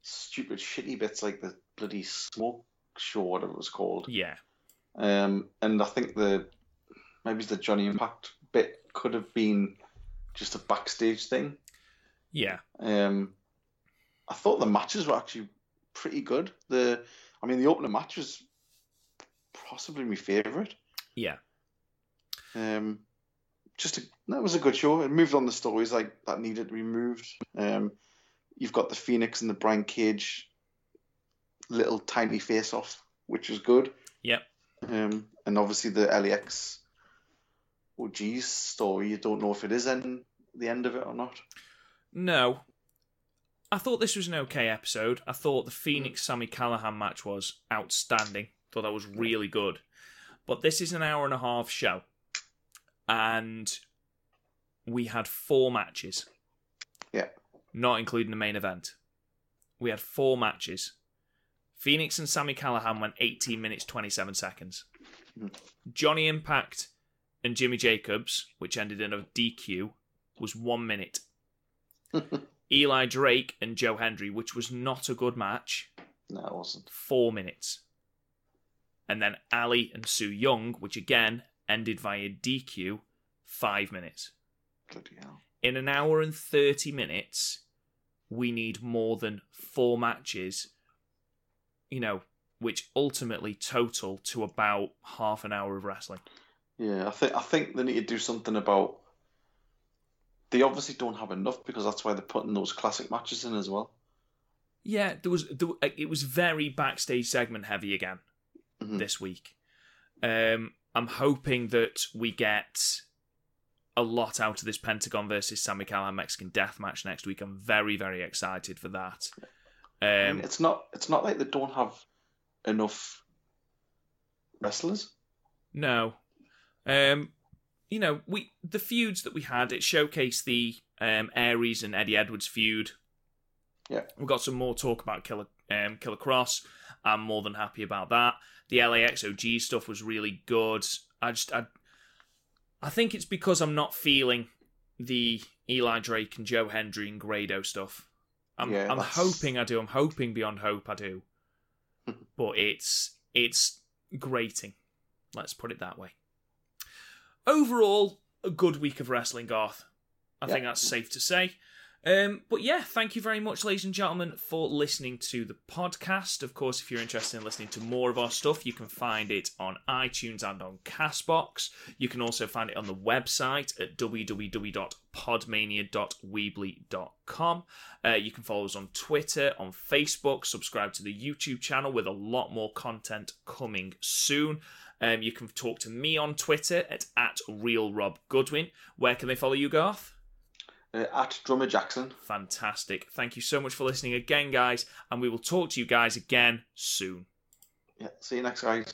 stupid shitty bits like the bloody smoke show, whatever it was called. Yeah, Um, and I think the maybe the Johnny Impact bit could have been just a backstage thing. yeah, Um, I thought the matches were actually pretty good. The, I mean, the opening match was possibly my favourite. yeah, Um, just a, that was a good show. It moved on the stories like that needed to be moved. Um, you've got the Fenix and the Brian Cage little tiny face off, which was good. Yep. Um, and obviously the LAX OG's story. You don't know if it is in the end of it or not. No. I thought this was an okay episode. I thought the Fenix Sammy Callihan match was outstanding. Thought that was really good. But this is an hour and a half show. And we had four matches. Yeah. Not including the main event. We had four matches. Fenix and Sammy Callihan went 18 minutes 27 seconds. Mhm. Johnny Impact and Jimmy Jacobs, which ended in a DQ, was one minute. Eli Drake and Joe Hendry, which was not a good match, no, it wasn't. four minutes. And then Allie and Su Yung, which again ended via DQ, five minutes. Bloody hell. In an hour and 30 minutes, we need more than four matches, you know, which ultimately total to about half an hour of wrestling. Yeah, I think I think they need to do something about. They obviously don't have enough because that's why they're putting those classic matches in as well. Yeah, there was there, it was very backstage segment heavy again Mhm. this week. Um, I'm hoping that we get a lot out of this Pentagon versus Sammy Callihan Mexican Death match next week. I'm very very excited for that. I Um, mean, it's not it's not like they don't have enough wrestlers. No. Um, you know, we the feuds that we had, it showcased the um, Aries and Eddie Edwards feud. Yeah. We got some more talk about Killer um, Killer Kross. I'm more than happy about that. The LAXOG stuff was really good. I just I I think it's because I'm not feeling the Eli Drake and Joe Hendry and Grado stuff. I'm Yeah, I'm that's- hoping I do. I'm hoping beyond hope I do. but it's it's grating. Let's put it that way. Overall, a good week of wrestling, Garth. I think that's safe to say. Um, but yeah, thank you very much, ladies and gentlemen, for listening to the podcast. Of course, if you're interested in listening to more of our stuff, you can find it on iTunes and on Castbox. You can also find it on the website at www.podmania.weebly.com. Uh, you can follow us on Twitter, on Facebook, subscribe to the YouTube channel with a lot more content coming soon. Um, you can talk to me on Twitter at, at RealRobGoodwin. Where can they follow you, Garth? Uh, at Drummer Jackson. Fantastic. Thank you so much for listening again, guys, and we will talk to you guys again soon. Yeah, see you next guys.